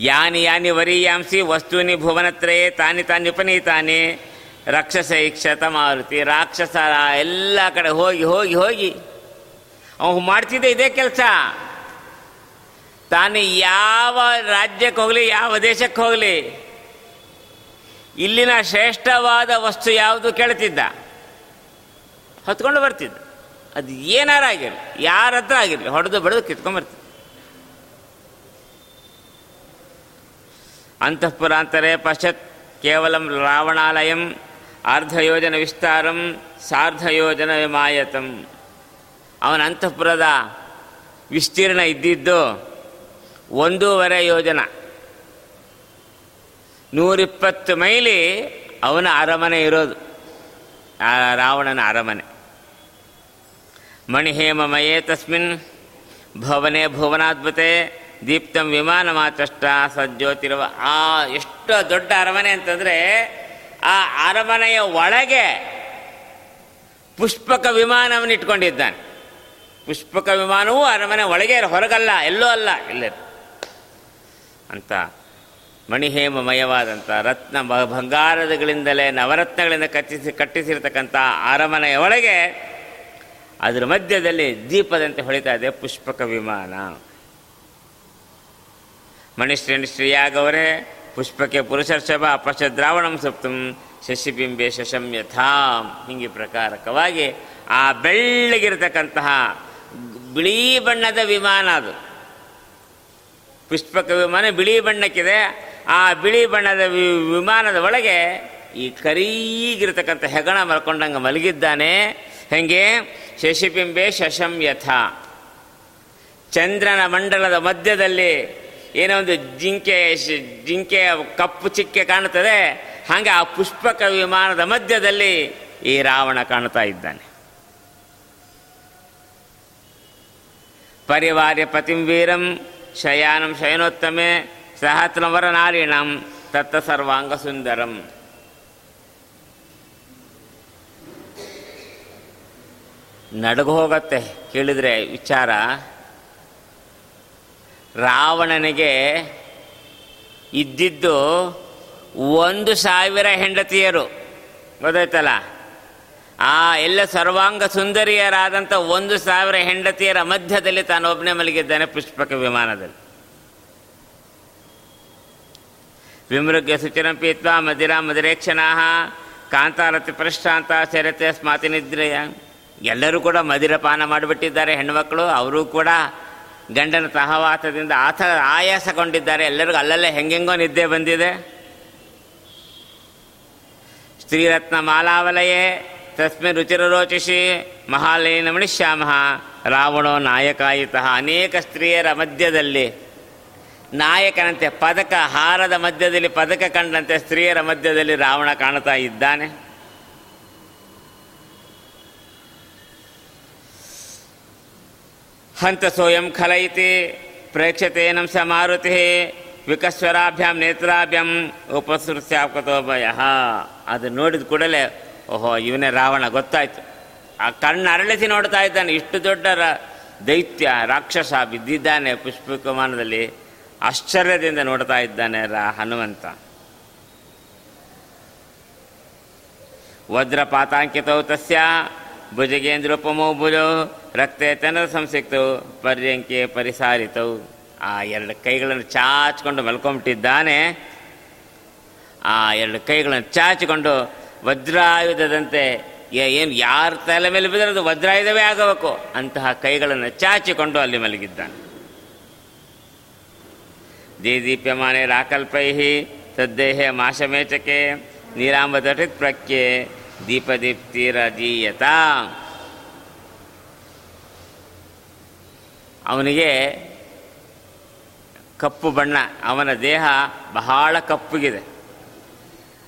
ಯಾನಿ ಯಾನಿ ವರಿಯಾಂಸಿ ವಸ್ತೂನಿ ಭುವನತ್ರಯೇ ತಾನಿ ತಾನಿ ಉಪನೀತಾನಿ ರಾಕ್ಷಸ ಇಕ್ಷತ ಮಾರುತಿ ರಾಕ್ಷಸ ಎಲ್ಲ ಕಡೆ ಹೋಗಿ ಹೋಗಿ ಹೋಗಿ. ಅವನು ಮಾಡ್ತಿದ್ದೆ ಇದೇ ಕೆಲಸ. ತಾನು ಯಾವ ರಾಜ್ಯಕ್ಕೆ ಹೋಗಲಿ, ಯಾವ ದೇಶಕ್ಕೆ ಹೋಗಲಿ, ಇಲ್ಲಿನ ಶ್ರೇಷ್ಠವಾದ ವಸ್ತು ಯಾವುದು ಕೇಳ್ತಿದ್ದ? ಹೊತ್ಕೊಂಡು ಬರ್ತಿದ್ದ. ಅದು ಏನಾರ ಆಗಿರಲಿ ಯಾರ ಹತ್ರ ಆಗಿರಲಿ, ಹೊಡೆದು ಬಡಿದು ಕಿತ್ಕೊಂಡ್ಬರ್ತಿದ್ದ ಅಂತಃಪುರಾಂತರೇ ಪಶ್ಚಾತ್ ಕೇವಲ ರಾವಣಾಲಯಂ ಅರ್ಧಯೋಜನ ವಿಸ್ತಾರಂ ಸಾರ್ಧಯೋಜನ ವಿಮಾಯತಂ. ಅವನ ಅಂತಃಪುರದ ವಿಸ್ತೀರ್ಣ ಇದ್ದಿದ್ದು ಒಂದೂವರೆ ಯೋಜನ. ನೂರಿಪ್ಪತ್ತು ಮೈಲಿ ಅವನ ಅರಮನೆ ಇರೋದು. ರಾವಣನ ಅರಮನೆ. ಮಣಿಹೇಮಮಯೇ ತಸ್ಮಿನ್ ಭವನೆ ಭುವನಾದ್ಭುತೆ ದೀಪ್ತಂ ವಿಮಾನ ಮಾತಷ್ಟ ಸಜ್ಜೋತಿರುವ. ಆ, ಎಷ್ಟು ದೊಡ್ಡ ಅರಮನೆ ಅಂತಂದರೆ ಆ ಅರಮನೆಯ ಒಳಗೆ ಪುಷ್ಪಕ ವಿಮಾನವನ್ನು ಇಟ್ಕೊಂಡಿದ್ದಾನೆ. ಪುಷ್ಪಕ ವಿಮಾನವೂ ಅರಮನೆ ಒಳಗೆ ಹೊರಗಲ್ಲ, ಎಲ್ಲೋ ಅಲ್ಲ, ಇಲ್ಲ. ಅಂತ ಮಣಿಹೇಮಮಯವಾದಂಥ ರತ್ನ ಬಂಗಾರದಗಳಿಂದಲೇ ನವರತ್ನಗಳಿಂದ ಕಟ್ಟಿಸಿ ಕಟ್ಟಿಸಿರ್ತಕ್ಕಂಥ ಅರಮನೆಯ ಒಳಗೆ ಅದರ ಮಧ್ಯದಲ್ಲಿ ದೀಪದಂತೆ ಹೊಳಿತಾ ಇದೆ ಪುಷ್ಪಕ ವಿಮಾನ. ಮಣಿಶ್ರೇಣಿ ಶ್ರೀಯಾಗವರೇ ಪುಷ್ಪಕ್ಕೆ ಪುರುಷರ್ಷಭ ಪಶ್ಚದ್ರಾವಣಂ ಸಪ್ತಂ ಶಶಿಬಿಂಬೆ ಶಶಂ ಯಥಾಂ. ಹಿಂಗೆ ಪ್ರಕಾರಕವಾಗಿ ಆ ಬೆಳ್ಳಗಿರತಕ್ಕಂತಹ ಬಿಳಿ ಬಣ್ಣದ ವಿಮಾನ ಅದು. ಪುಷ್ಪಕ ವಿಮಾನ ಬಿಳಿ ಬಣ್ಣಕ್ಕಿದೆ. ಆ ಬಿಳಿ ಬಣ್ಣದ ವಿಮಾನದ ಒಳಗೆ ಈ ಕರೀಗಿರ್ತಕ್ಕಂಥ ಹೆಗಣ ಮಲ್ಕೊಂಡಂಗೆ ಮಲಗಿದ್ದಾನೆ. ಹೆಂಗೆ? ಶಶಿಬಿಂಬೆ ಶಶಂ ಯಥ. ಚಂದ್ರನ ಮಂಡಲದ ಮಧ್ಯದಲ್ಲಿ ಏನೋ ಒಂದು ಜಿಂಕೆ ಜಿಂಕೆ ಕಪ್ಪು ಚಿಕ್ಕೆ ಕಾಣುತ್ತದೆ. ಹಾಗೆ ಆ ಪುಷ್ಪಕ ವಿಮಾನದ ಮಧ್ಯದಲ್ಲಿ ಈ ರಾವಣ ಕಾಣ್ತಾ ಇದ್ದಾನೆ. ಪರಿವಾರ್ಯ ಪತಿಂ ವೀರಂ ಶಯಾನಂ ಶಯನೋತ್ತಮೆ ಸಹಸ್ರವರ ನಾರೀಣಂ ತತ್ತ ಸರ್ವಾಂಗ ಸುಂದರಂ. ನಡಗು ಹೋಗತ್ತೆ. ಕೇಳಿದರೆ ವಿಚಾರ ರಾವಣನಿಗೆ ಇದ್ದಿದ್ದು ಒಂದು ಸಾವಿರ ಹೆಂಡತಿಯರು. ಗೊತ್ತಾಯ್ತಲ್ಲ? ಆ ಎಲ್ಲ ಸರ್ವಾಂಗ ಸುಂದರಿಯರಾದಂಥ ಒಂದು ಸಾವಿರ ಹೆಂಡತಿಯರ ಮಧ್ಯದಲ್ಲಿ ತಾನು ಒಬ್ಬನೇ ಮಲಗಿದ್ದಾನೆ ಪುಷ್ಪಕ ವಿಮಾನದಲ್ಲಿ. ವಿಮೃಗ್ಯ ಸುಚಿರ ಪೀತ್ವಾ ಮದಿರಾ ಮದಿರೇಕ್ಷಣಾ ಕಾಂತಾರತಿ ಪೃಷ್ಠಾಂತ ಸೆರತೆ ಸ್ಮಾತಿನಿದ್ರೆಯ ಎಲ್ಲರೂ ಕೂಡ ಮದಿರಪಾನ ಮಾಡಿಬಿಟ್ಟಿದ್ದಾರೆ ಹೆಣ್ಮಕ್ಳು, ಅವರೂ ಕೂಡ ಗಂಡನ ಸಹವಾಸದಿಂದ ಆತ ಆಯಾಸಗೊಂಡಿದ್ದಾರೆ. ಎಲ್ಲರಿಗೂ ಅಲ್ಲಲ್ಲೇ ಹೆಂಗೆಂಗೋ ನಿದ್ದೆ ಬಂದಿದೆ. ಶ್ರೀರತ್ನ ಮಾಲಾವಲಯೇ ತಸ್ಮಿನ್ ರುಚಿರರೋಚಿಷಿ ಮಹಾಲಯನ ಮಣಿಷ್ಯಾಮ ರಾವಣೋ ನಾಯಕಾಯಿತಃ. ಅನೇಕ ಸ್ತ್ರೀಯರ ಮಧ್ಯದಲ್ಲಿ, ನಾಯಕನಂತೆ ಪದಕ ಹಾರದ ಮಧ್ಯದಲ್ಲಿ, ಪದಕ ಕಂಡಂತೆ ಸ್ತ್ರೀಯರ ಮಧ್ಯದಲ್ಲಿ ರಾವಣ ಕಾಣ್ತಾ ಇದ್ದಾನೆ. ಹಂತ ಸೋಯಂ ಖಲೈತಿ ಪ್ರೇಕ್ಷತೇನಂ ಸ ಮಾರುತಿ ವಿಕಸ್ವರಾಭ್ಯಾಂ ನೇತ್ರಾಭ್ಯಂ ಉಪಸೃತ್ಯಾಕತೋ ಭಯ. ಅದು ನೋಡಿದ ಕೂಡಲೇ, ಓಹೋ, ಇವನೇ ರಾವಣ ಗೊತ್ತಾಯ್ತು. ಆ ಕಣ್ಣು ಅರಳಿಸಿ ನೋಡ್ತಾ ಇದ್ದಾನೆ. ಇಷ್ಟು ದೊಡ್ಡ ದೈತ್ಯ, ರಾಕ್ಷಸ ಬಿದ್ದಿದ್ದಾನೆ ಪುಷ್ಪಕಮಾನದಲ್ಲಿ. ಆಶ್ಚರ್ಯದಿಂದ ನೋಡ್ತಾ ಇದ್ದಾನೆ ರಾ, ಹನುಮಂತ. ವಜ್ರಪಾತಾಂಕಿತೌ ತಸ್ಯ, ಭುಜಗೇಂದ್ರೋಪಮೋ ಭುಜೋ ರಕ್ತೆ ಸಂಸಿಕ್ತವು, ಪರ್ಯಂಕೆ ಪರಿಸಾರಿತವು. ಆ ಎರಡು ಕೈಗಳನ್ನು ಚಾಚಿಕೊಂಡು ಮಲ್ಕೊಂಬಿಟ್ಟಿದ್ದಾನೆ. ಆ ಎರಡು ಕೈಗಳನ್ನು ಚಾಚಿಕೊಂಡು ವಜ್ರಾಯುಧದಂತೆ ಏನು ಯಾರ ತಲೆ ಮೇಲೆ ಬಿದ್ದರೆ ಅದು ವಜ್ರಾಯುಧವೇ ಆಗಬೇಕು. ಅಂತಹ ಕೈಗಳನ್ನು ಚಾಚಿಕೊಂಡು ಅಲ್ಲಿ ಮಲಗಿದ್ದಾನೆ. ದೀದೀಪ್ಯಮಾನೆ ರಾಕಲ್ಪೈಹಿ ತದ್ದೇಹೆ ಮಾಶಮೇಚಕೆ ನೀರಾಂಬದಟಿತ್ ದೀಪದೀಪ್ತಿರ ದೀಪದೀಪ್ತಿರಜೀಯತ ಅವನಿಗೆ ಕಪ್ಪು ಬಣ್ಣ, ಅವನ ದೇಹ ಬಹಳ ಕಪ್ಪುಗಿದೆ.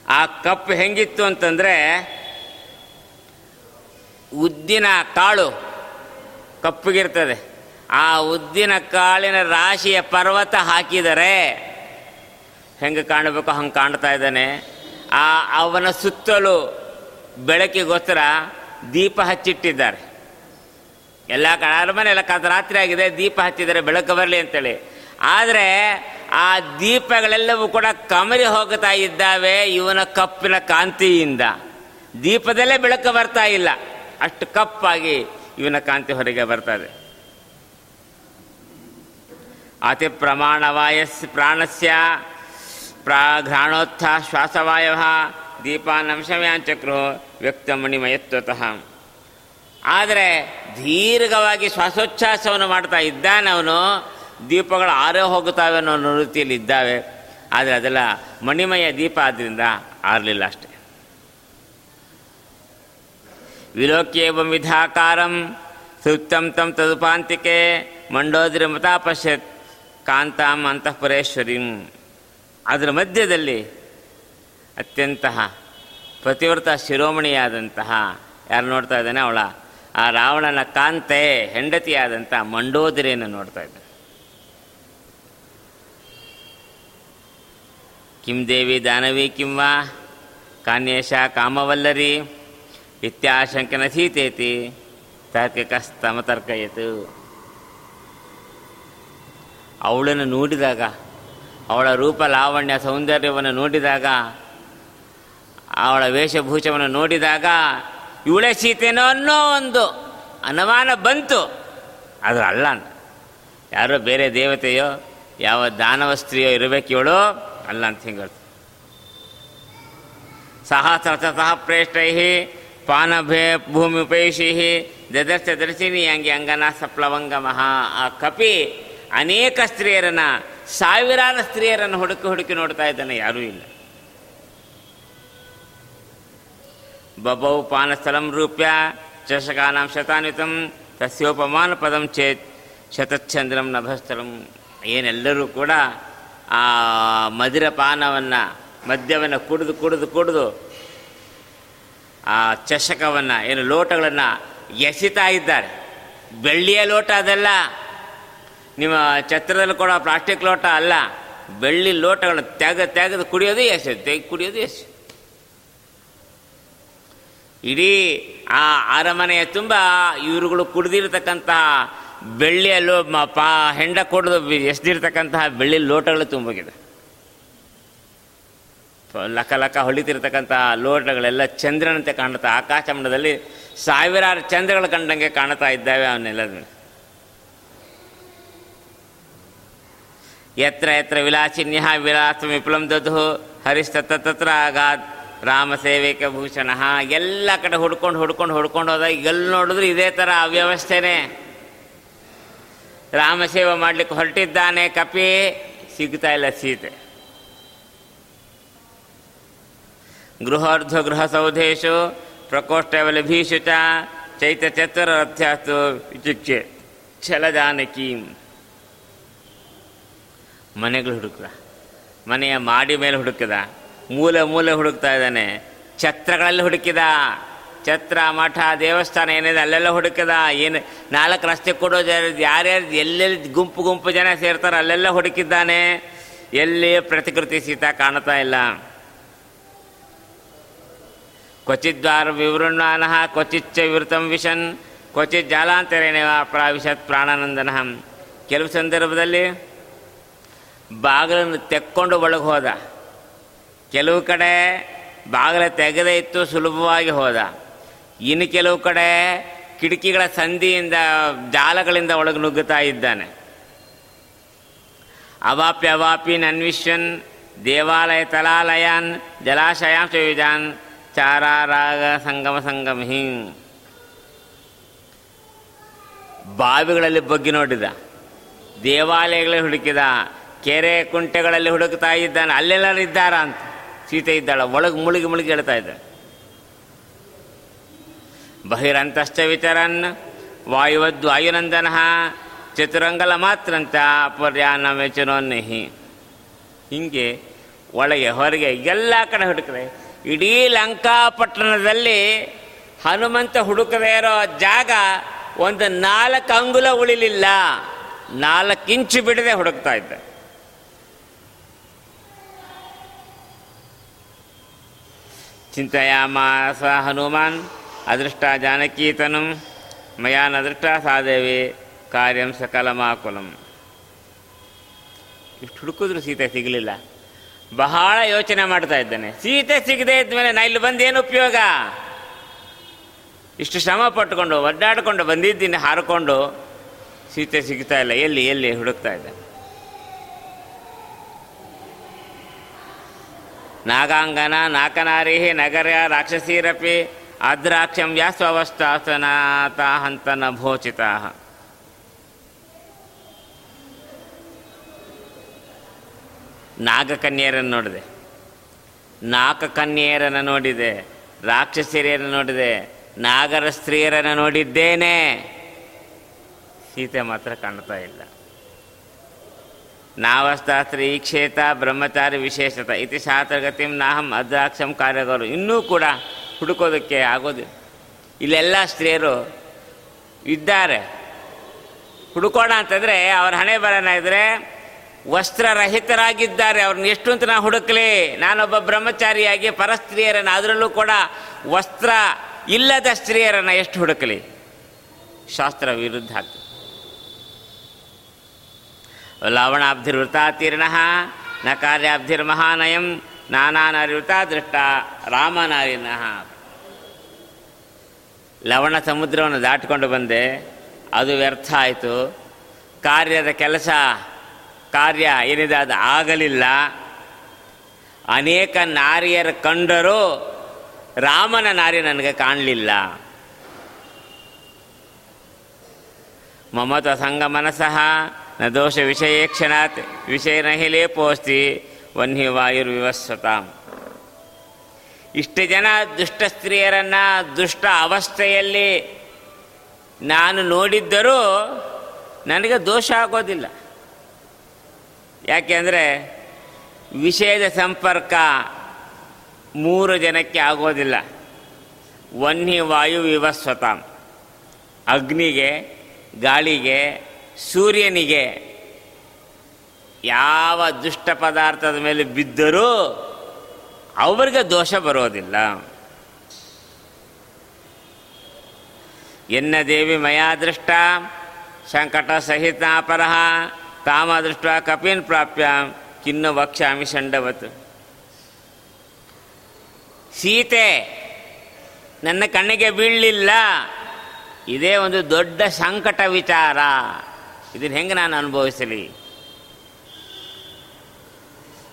ಆ ಕಪ್ಪು ಹೆಂಗಿತ್ತು ಅಂತಂದರೆ ಉದ್ದಿನ ಕಾಳು ಕಪ್ಪಗಿರ್ತದೆ. ಆ ಉದ್ದಿನ ಕಾಳಿನ ರಾಶಿಯ ಪರ್ವತ ಹಾಕಿದರೆ ಹೆಂಗೆ ಕಾಣಬೇಕು? ಹಂಗೆ ಕಾಣ್ತಾ ಇದ್ದಾನೆ. ಆ ಅವನ ಸುತ್ತಲೂ ಬೆಳಕಿಗೋಸ್ಕರ ದೀಪ ಹಚ್ಚಿಟ್ಟಿದ್ದಾರೆ. ಎಲ್ಲ ಅರಮನೆ ಎಲ್ಲ ಕದ ರಾತ್ರಿ ಆಗಿದೆ, ದೀಪ ಹಚ್ಚಿದರೆ ಬೆಳಕು ಬರಲಿ ಅಂತೇಳಿ. ಆದರೆ ಆ ದೀಪಗಳೆಲ್ಲವೂ ಕೂಡ ಕಮರಿ ಹೋಗ್ತಾ ಇದ್ದಾವೆ ಇವನ ಕಪ್ಪಿನ ಕಾಂತಿಯಿಂದ. ದೀಪದಲ್ಲೇ ಬೆಳಕು ಬರ್ತಾ ಇಲ್ಲ. ಅಷ್ಟು ಕಪ್ಪಾಗಿ ಇವನ ಕಾಂತಿ ಹೊರಗೆ ಬರ್ತದೆ ಅತಿ ಪ್ರಮಾಣವಾಯಸ್ ಪ್ರಾಣಸ್ಯ ಪ್ರಾ ಘ್ರಾಣೋತ್ಥ ಶ್ವಾಸವಾಯವ ದೀಪಾನಂಶವ್ಯಾಂಚಕ್ರು ವ್ಯಕ್ತಮಣಿಮಯತ್ವತಃ. ಆದರೆ ದೀರ್ಘವಾಗಿ ಶ್ವಾಸೋಚ್ಛಾಸವನ್ನು ಮಾಡ್ತಾ ಇದ್ದಾನೆ ಅವನು ದೀಪಗಳು ಆರೇ ಹೋಗುತ್ತಾವೆ ಅನ್ನೋ ರೀತಿಯಲ್ಲಿ ಇದ್ದಾವೆ. ಆದರೆ ಅದೆಲ್ಲ ಮಣಿಮಯ ದೀಪ ಆದ್ದರಿಂದ ಆರಲಿಲ್ಲ ಅಷ್ಟೆ. ವಿಲೋಕ್ಯೇವಂ ವಿಧಾಕಾರಂ ತೃಪ್ತಂ ತಂ ತದುಪಾಂತಿಕೆ ಮಂಡೋದ್ರಿ ಮತಾಪಶ್ಯತ್ ಕಾಂತಾಂ ಅಂತಃಪುರೇಶ್ವರಿಂ. ಅದರ ಮಧ್ಯದಲ್ಲಿ ಅತ್ಯಂತ ಪತಿವ್ರತ ಶಿರೋಮಣಿಯಾದಂತಹ, ಯಾರು ನೋಡ್ತಾ ಇದ್ದಾನೆ ಅವಳ ಆ ರಾವಣನ ಕಾಂತೆ ಹೆಂಡತಿಯಾದಂಥ ಮಂಡೋದರಿಯನ್ನು ನೋಡ್ತಾ ಇದ್ದಾನೆ ಕಿಂ ದೇವಿ ದಾನವಿ ಕಿಂವ ಕಾನ್ಯೇಶ ಕಾಮವಲ್ಲರಿ? ಇತ್ಯಾಶಂಕನ ಸೀತೇತಿ ತಾರ್ಕಿಕಸ್ತಮತರ್ಕಯತು. ಅವಳನ್ನು ನೋಡಿದಾಗ, ಅವಳ ರೂಪ ಲಾವಣ್ಯ ಸೌಂದರ್ಯವನ್ನು ನೋಡಿದಾಗ, ಅವಳ ವೇಷಭೂಷವನ್ನು ನೋಡಿದಾಗ ಇವಳೇ ಸೀತೆನೋ ಅನ್ನೋ ಒಂದು ಅನುಮಾನ ಬಂತು. ಅದು ಅಲ್ಲ ಅಂತ. ಯಾರೋ ಬೇರೆ ದೇವತೆಯೋ, ಯಾವ ದಾನವ ಸ್ತ್ರೀಯೋ ಇರಬೇಕು ಇವಳು ಅಲ್ಲ ಅಂತ ಹಿಂಗೆ ಸಹಸ್ರತಃ ಪ್ರೇಷ್ಟೈ ಪಾನಭೇ ಭೂಮಿಪೇಶಿ ದದರ್ಶ ದರ್ಶಿನಿ ಹಂಗೆ ಅಂಗನ ಮಹಾ ಆ ಕಪಿ ಅನೇಕ ಸ್ತ್ರೀಯರನ್ನು, ಸಾವಿರಾರು ಸ್ತ್ರೀಯರನ್ನು ಹುಡುಕಿ ಹುಡುಕಿ ನೋಡ್ತಾ ಇದ್ದಾನೆ, ಯಾರೂ ಇಲ್ಲ. ಬಬೌ ಪಾನಸ್ಥಲಂ ರೂಪ್ಯ ಚಷಕಾನಾಂ ಶತಾನ್ವಿತಂ ತಸ್ಯೋಪಮಾನ ಪದಂ ಚೇತ್ ಶತಚ್ಛಂದ್ರಂ ನಭಸ್ಥಲಂ ಏನೆಲ್ಲರೂ ಕೂಡ ಆ ಮದಿರ ಪಾನವನ್ನು ಮದ್ಯವನ್ನು ಕುಡಿದು ಕುಡಿದು ಕುಡಿದು ಆ ಚಷಕವನ್ನು, ಏನು ಲೋಟಗಳನ್ನು ಎಸಿತಾ ಇದ್ದಾರೆ. ಬೆಳ್ಳಿಯ ಲೋಟ ಅದೆಲ್ಲ, ನಿಮ್ಮ ಛತ್ರದಲ್ಲಿ ಕೊಡೋ ಪ್ಲಾಸ್ಟಿಕ್ ಲೋಟ ಅಲ್ಲ. ಬೆಳ್ಳಿ ಲೋಟಗಳನ್ನು ತೆಗೆದು ತೆಗೆದು ಕುಡಿಯೋದು ಎಸೆ ತೆಗೆ ಕುಡಿಯೋದು ಎಷ್ಟು ಇಡೀ ಆ ಅರಮನೆಯ ತುಂಬ ಇವರುಗಳು ಕುಡಿದಿರ್ತಕ್ಕಂತಹ ಬೆಳ್ಳಿಯ ಲೋ ಮ- ಪಾ, ಹೆಂಡ ಕೊಡದು ಎಸ್ದಿರ್ತಕ್ಕಂತಹ ಬೆಳ್ಳಿ ಲೋಟಗಳು ತುಂಬೋಗಿದೆ. ಲಕ ಲಕ ಹೊಳಿತಿರ್ತಕ್ಕಂತಹ ಲೋಟಗಳೆಲ್ಲ ಚಂದ್ರನಂತೆ ಕಾಣುತ್ತೆ ಆಕಾಶಮಂಡಲದಲ್ಲಿ ಸಾವಿರಾರು ಚಂದ್ರಗಳು ಕಂಡಂಗೆ ಕಾಣ್ತಾ ಇದ್ದಾವೆ ಅವನ್ನೆಲ್ಲ ಯತ್ರ ಯತ್ರ ವಿಲಾಸಿನ್ಯ ವಿಲಾಸ ವಿಪ್ಲಂ ದದು ಹರಿಸ್ತತ್ರ ತತ್ರ ಆಗಾದ್ ರಾಮ ಸೇವೇಕ ಭೂಷಣ, ಎಲ್ಲ ಕಡೆ ಹುಡ್ಕೊಂಡು ಹುಡ್ಕೊಂಡು ಹುಡ್ಕೊಂಡು ಹೋದ, ಎಲ್ಲಿ ನೋಡಿದ್ರು ಇದೇ ಥರ ಅವ್ಯವಸ್ಥೆನೇ. ರಾಮ ಸೇವೆ ಮಾಡ್ಲಿಕ್ಕೆ ಹೊರಟಿದ್ದಾನೆ ಕಪಿ, ಸಿಗ್ತಾ ಇಲ್ಲ ಸೀತೆ. ಗೃಹಾರ್ಧ ಗೃಹ ಸೌಧೇಶು ಪ್ರಕೋಷ್ಠವಲಭೀಷು ಚ ಚೈತ್ಯ ಚತುರ ರಥ್ಯಾಸ್ತು ವಿಚಿಕ್ಷೆ ಛಲಜಾನಕಿ ಮನೆಗಳು ಹುಡುಕ್ದ, ಮನೆಯ ಮಾಡಿ ಮೇಲೆ ಹುಡುಕಿದ. ಮೂಲೆ ಮೂಲೆ ಹುಡುಕ್ತಾ ಇದ್ದಾನೆ. ಛತ್ರಗಳಲ್ಲಿ ಹುಡುಕಿದ. ಛತ್ರ, ಮಠ, ದೇವಸ್ಥಾನ ಏನಿದೆ ಅಲ್ಲೆಲ್ಲ ಹುಡುಕಿದ. ಏನು, ನಾಲ್ಕು ರಸ್ತೆ ಕೊಡೋ ಯಾರು ಯಾರ್ಯಾರು, ಎಲ್ಲೆಲ್ಲಿ ಗುಂಪು ಗುಂಪು ಜನ ಸೇರ್ತಾರೋ ಅಲ್ಲೆಲ್ಲ ಹುಡುಕಿದ್ದಾನೆ. ಎಲ್ಲಿ ಪ್ರತಿಕೃತಿ ಸೀತಾ ಕಾಣ್ತಾ ಇಲ್ಲ. ಕ್ವಚಿದ್ವಾರ ವಿವೃಣ್ಣ ಕ್ವಚಿಚ್ಚ ವಿವೃತಂ ವಿಷನ್ ಕ್ವಚಿತ್ ಜಾಲಾಂತರೇನೇವ ಪ್ರಾವಿಷತ್ ಪ್ರಾಣಾನಂದನ. ಕೆಲವು ಸಂದರ್ಭದಲ್ಲಿ ಬಾಗಿಲನ್ನು ತೆಕ್ಕೊಂಡು ಒಳಗೆ ಹೋದ. ಕೆಲವು ಕಡೆ ಬಾಗಿಲ ತೆಗೆದೇ ಇತ್ತು, ಸುಲಭವಾಗಿ ಹೋದ. ಇನ್ನು ಕೆಲವು ಕಡೆ ಕಿಟಕಿಗಳ ಸಂಧಿಯಿಂದ ಜಾಲಗಳಿಂದ ಒಳಗೆ ನುಗ್ಗುತ್ತಾ ಇದ್ದಾನೆ. ಅವಾಪಿ ಅವಾಪಿನ್ ದೇವಾಲಯ ತಲಾಲಯಾನ್ ಜಲಾಶಯಾಂ ಯುಜಾನ್ ಚಾರಾರಾಗ ಸಂಗಮ ಸಂಗಮ ಹಿಂಗ್ ಬಾವಿಗಳಲ್ಲಿ ಬಗ್ಗಿ ನೋಡಿದ. ದೇವಾಲಯಗಳಲ್ಲಿ ಹುಡುಕಿದ. ಕೆರೆ ಕುಂಟೆಗಳಲ್ಲಿ ಹುಡುಕ್ತಾ ಇದ್ದಾನೆ. ಅಲ್ಲೆಲ್ಲರೂ ಇದ್ದಾರ ಅಂತ. ಸೀತೆ ಇದ್ದಾಳ, ಒಳಗೆ ಮುಳುಗಿ ಮುಳುಗಿ ಹೇಳ್ತಾ ಇದ್ದ. ಬಹಿರಂತಶ್ಚ ವಿಚರನ್ ವಾಯುವದ್ದು ವಾಯುನಂದನ ಚತುರಂಗಲ ಮಾತ್ರಂತ ಅಪರ್ಯಾನ ಮೆಚನೋನ್ನಿಹಿ ಹಿಂಗೆ ಒಳಗೆ ಹೊರಗೆ ಎಲ್ಲ ಕಡೆ ಹುಡುಕಿದೆ ಇಡೀ ಲಂಕಾಪಟ್ಟಣದಲ್ಲಿ ಹನುಮಂತ ಹುಡುಕದೇ ಇರೋ ಜಾಗ ಒಂದು ನಾಲ್ಕು ಅಂಗುಲ ಉಳಿಲಿಲ್ಲ, ನಾಲ್ಕು ಇಂಚು ಬಿಡದೆ ಹುಡುಕ್ತಾ ಇದ್ದ. ಚಿಂತೆಯಾಮಾಸ ಹನುಮಾನ್ ಅದೃಷ್ಟ ಜಾನಕೀತನು ಮಯಾ ನದೃಷ್ಟ ಸಾದೇವಿ ಕಾರ್ಯಂ ಸಕಲಮಾಕುಲಂ. ಇಷ್ಟು ಹುಡುಕಿದ್ರು ಸೀತೆ ಸಿಗಲಿಲ್ಲ. ಬಹಳ ಯೋಚನೆ ಮಾಡ್ತಾ ಇದ್ದಾನೆ. ಸೀತೆ ಸಿಗದೆ ಇದ್ಮೇಲೆ ನಾ ಇಲ್ಲಿ ಬಂದು ಏನು ಉಪಯೋಗ? ಇಷ್ಟು ಶ್ರಮ ಪಟ್ಟುಕೊಂಡು ಒಡ್ಡಾಡಿಕೊಂಡು ಬಂದಿದ್ದೀನಿ ಹಾರಿಕೊಂಡು ಸೀತೆ ಸಿಗ್ತಾ ಇಲ್ಲ. ಎಲ್ಲಿ ಎಲ್ಲಿ ಹುಡುಕ್ತಾ ನಾಗಾಂಗನ ನಾಕನಾರಿ ನಗರ, ರಾಕ್ಷಸೀರಪಿ, ಅದ್ರಾಕ್ಷಂ ವ್ಯಾಸ್ವವಸ್ಥಾಸನಾತ ಹಂತನ ಭೋಚಿತ ನಾಗಕನ್ಯರನ್ನು ನೋಡಿದೆ. ನಾಗಕನ್ಯರನ್ನು ನೋಡಿದೆ. ರಾಕ್ಷಸಿರಿಯರನ್ನು ನೋಡಿದೆ. ನಾಗರ ಸ್ತ್ರೀಯರನ್ನು ನೋಡಿದ್ದೇನೆ. ಸೀತೆ ಮಾತ್ರ ಕಾಣ್ತಾ ಇಲ್ಲ. ನಾವಸ್ತಾಸ್ತ್ರೀ ಕ್ಷೇತ ಬ್ರಹ್ಮಚಾರಿ ವಿಶೇಷತ ಇತಿ ಶಾಸ್ತ್ರಗತಿಂ ನಾಹಂ ಅದ್ರಾಕ್ಷಂ ಕಾರ್ಯಗಳು ಇನ್ನೂ ಕೂಡ ಹುಡುಕೋದಕ್ಕೆ ಆಗೋದಿಲ್ಲ ಇಲ್ಲೆಲ್ಲ ಸ್ತ್ರೀಯರು ಇದ್ದಾರೆ. ಹುಡುಕೋಣ ಅಂತಂದರೆ ಅವ್ರ ಹಣೆ ಬರೋಣ ಇದ್ರೆ ವಸ್ತ್ರರಹಿತರಾಗಿದ್ದಾರೆ. ಅವ್ರನ್ನ ಎಷ್ಟು ಅಂತ ನಾನು ಹುಡುಕಲಿ. ನಾನೊಬ್ಬ ಬ್ರಹ್ಮಚಾರಿಯಾಗಿ ಪರಸ್ತ್ರೀಯರನ್ನು ಅದರಲ್ಲೂ ಕೂಡ ವಸ್ತ್ರ ಇಲ್ಲದ ಸ್ತ್ರೀಯರನ್ನು ಎಷ್ಟು ಹುಡುಕಲಿ? ಶಾಸ್ತ್ರ ವಿರುದ್ಧ ಆಗ್ತದೆ. ಲವಣಾಬ್ಧಿರ್ವೃತಾತೀರ್ಣ ನ ಕಾರ್ಯಾಬ್ಧಿರ್ಮಹಾನಯಂ ನಾನಾನರಿವೃತಾ ದೃಷ್ಟ ರಾಮನಾರಿನಃ ಲವಣ ಸಮುದ್ರವನ್ನು ದಾಟಿಕೊಂಡು ಬಂದೆ, ಅದು ವ್ಯರ್ಥ ಆಯಿತು. ಕಾರ್ಯದ ಕೆಲಸ, ಕಾರ್ಯ ಏನಿದೆ ಅದು ಆಗಲಿಲ್ಲ. ಅನೇಕ ನಾರಿಯರು ಕಂಡರೂ ರಾಮನ ನಾರಿ ನನಗೆ ಕಾಣಲಿಲ್ಲ. ಮಮತ ಸಂಗ ಮನಸಃ ನ ದೋಷ ವಿಷಯೇ ಕ್ಷಣಾತ್, ವಿಷಯ ನಹಿಲೇ ಪೋಸ್ತಿ, ವನ್ಹಿ ವಾಯುರ್ವಿವಸ್ವತಾಂ. ಇಷ್ಟು ಜನ ದುಷ್ಟ ಸ್ತ್ರೀಯರನ್ನು ದುಷ್ಟ ಅವಸ್ಥೆಯಲ್ಲಿ ನಾನು ನೋಡಿದ್ದರೂ ನನಗೆ ದೋಷ ಆಗೋದಿಲ್ಲ. ಯಾಕೆಂದರೆ ವಿಷಯದ ಸಂಪರ್ಕ ಮೂರು ಜನಕ್ಕೆ ಆಗೋದಿಲ್ಲ. ವನ್ಹಿ ವಾಯು ವಿವಸ್ವತಾಂ ಅಗ್ನಿಗೆ, ಗಾಳಿಗೆ ಸೂರ್ಯನಿಗೆ ಯಾವ ದುಷ್ಟ ಪದಾರ್ಥದ ಮೇಲೆ ಬಿದ್ದರೂ ಅವರಿಗೆ ದೋಷ ಬರೋದಿಲ್ಲ. ಎನ್ನ ದೇವಿ ಮಯಾ ದೃಷ್ಟ, ಸಂಕಟ ಸಹಿತ ಅಪರಹ ತಾಮ ದೃಷ್ಟ ಕಪಿನ್ ಪ್ರಾಪ್ಯ, ಕಿನ್ನು ವಕ್ಷಾಮಿ ಸಂಡವತ್ ಸೀತೆ ನನ್ನ ಕಣ್ಣಿಗೆ ಬೀಳಲಿಲ್ಲ, ಇದೇ ಒಂದು ದೊಡ್ಡ ಸಂಕಟ ವಿಚಾರ. ಇದನ್ನು ಹೆಂಗೆ ನಾನು ಅನುಭವಿಸಲಿ?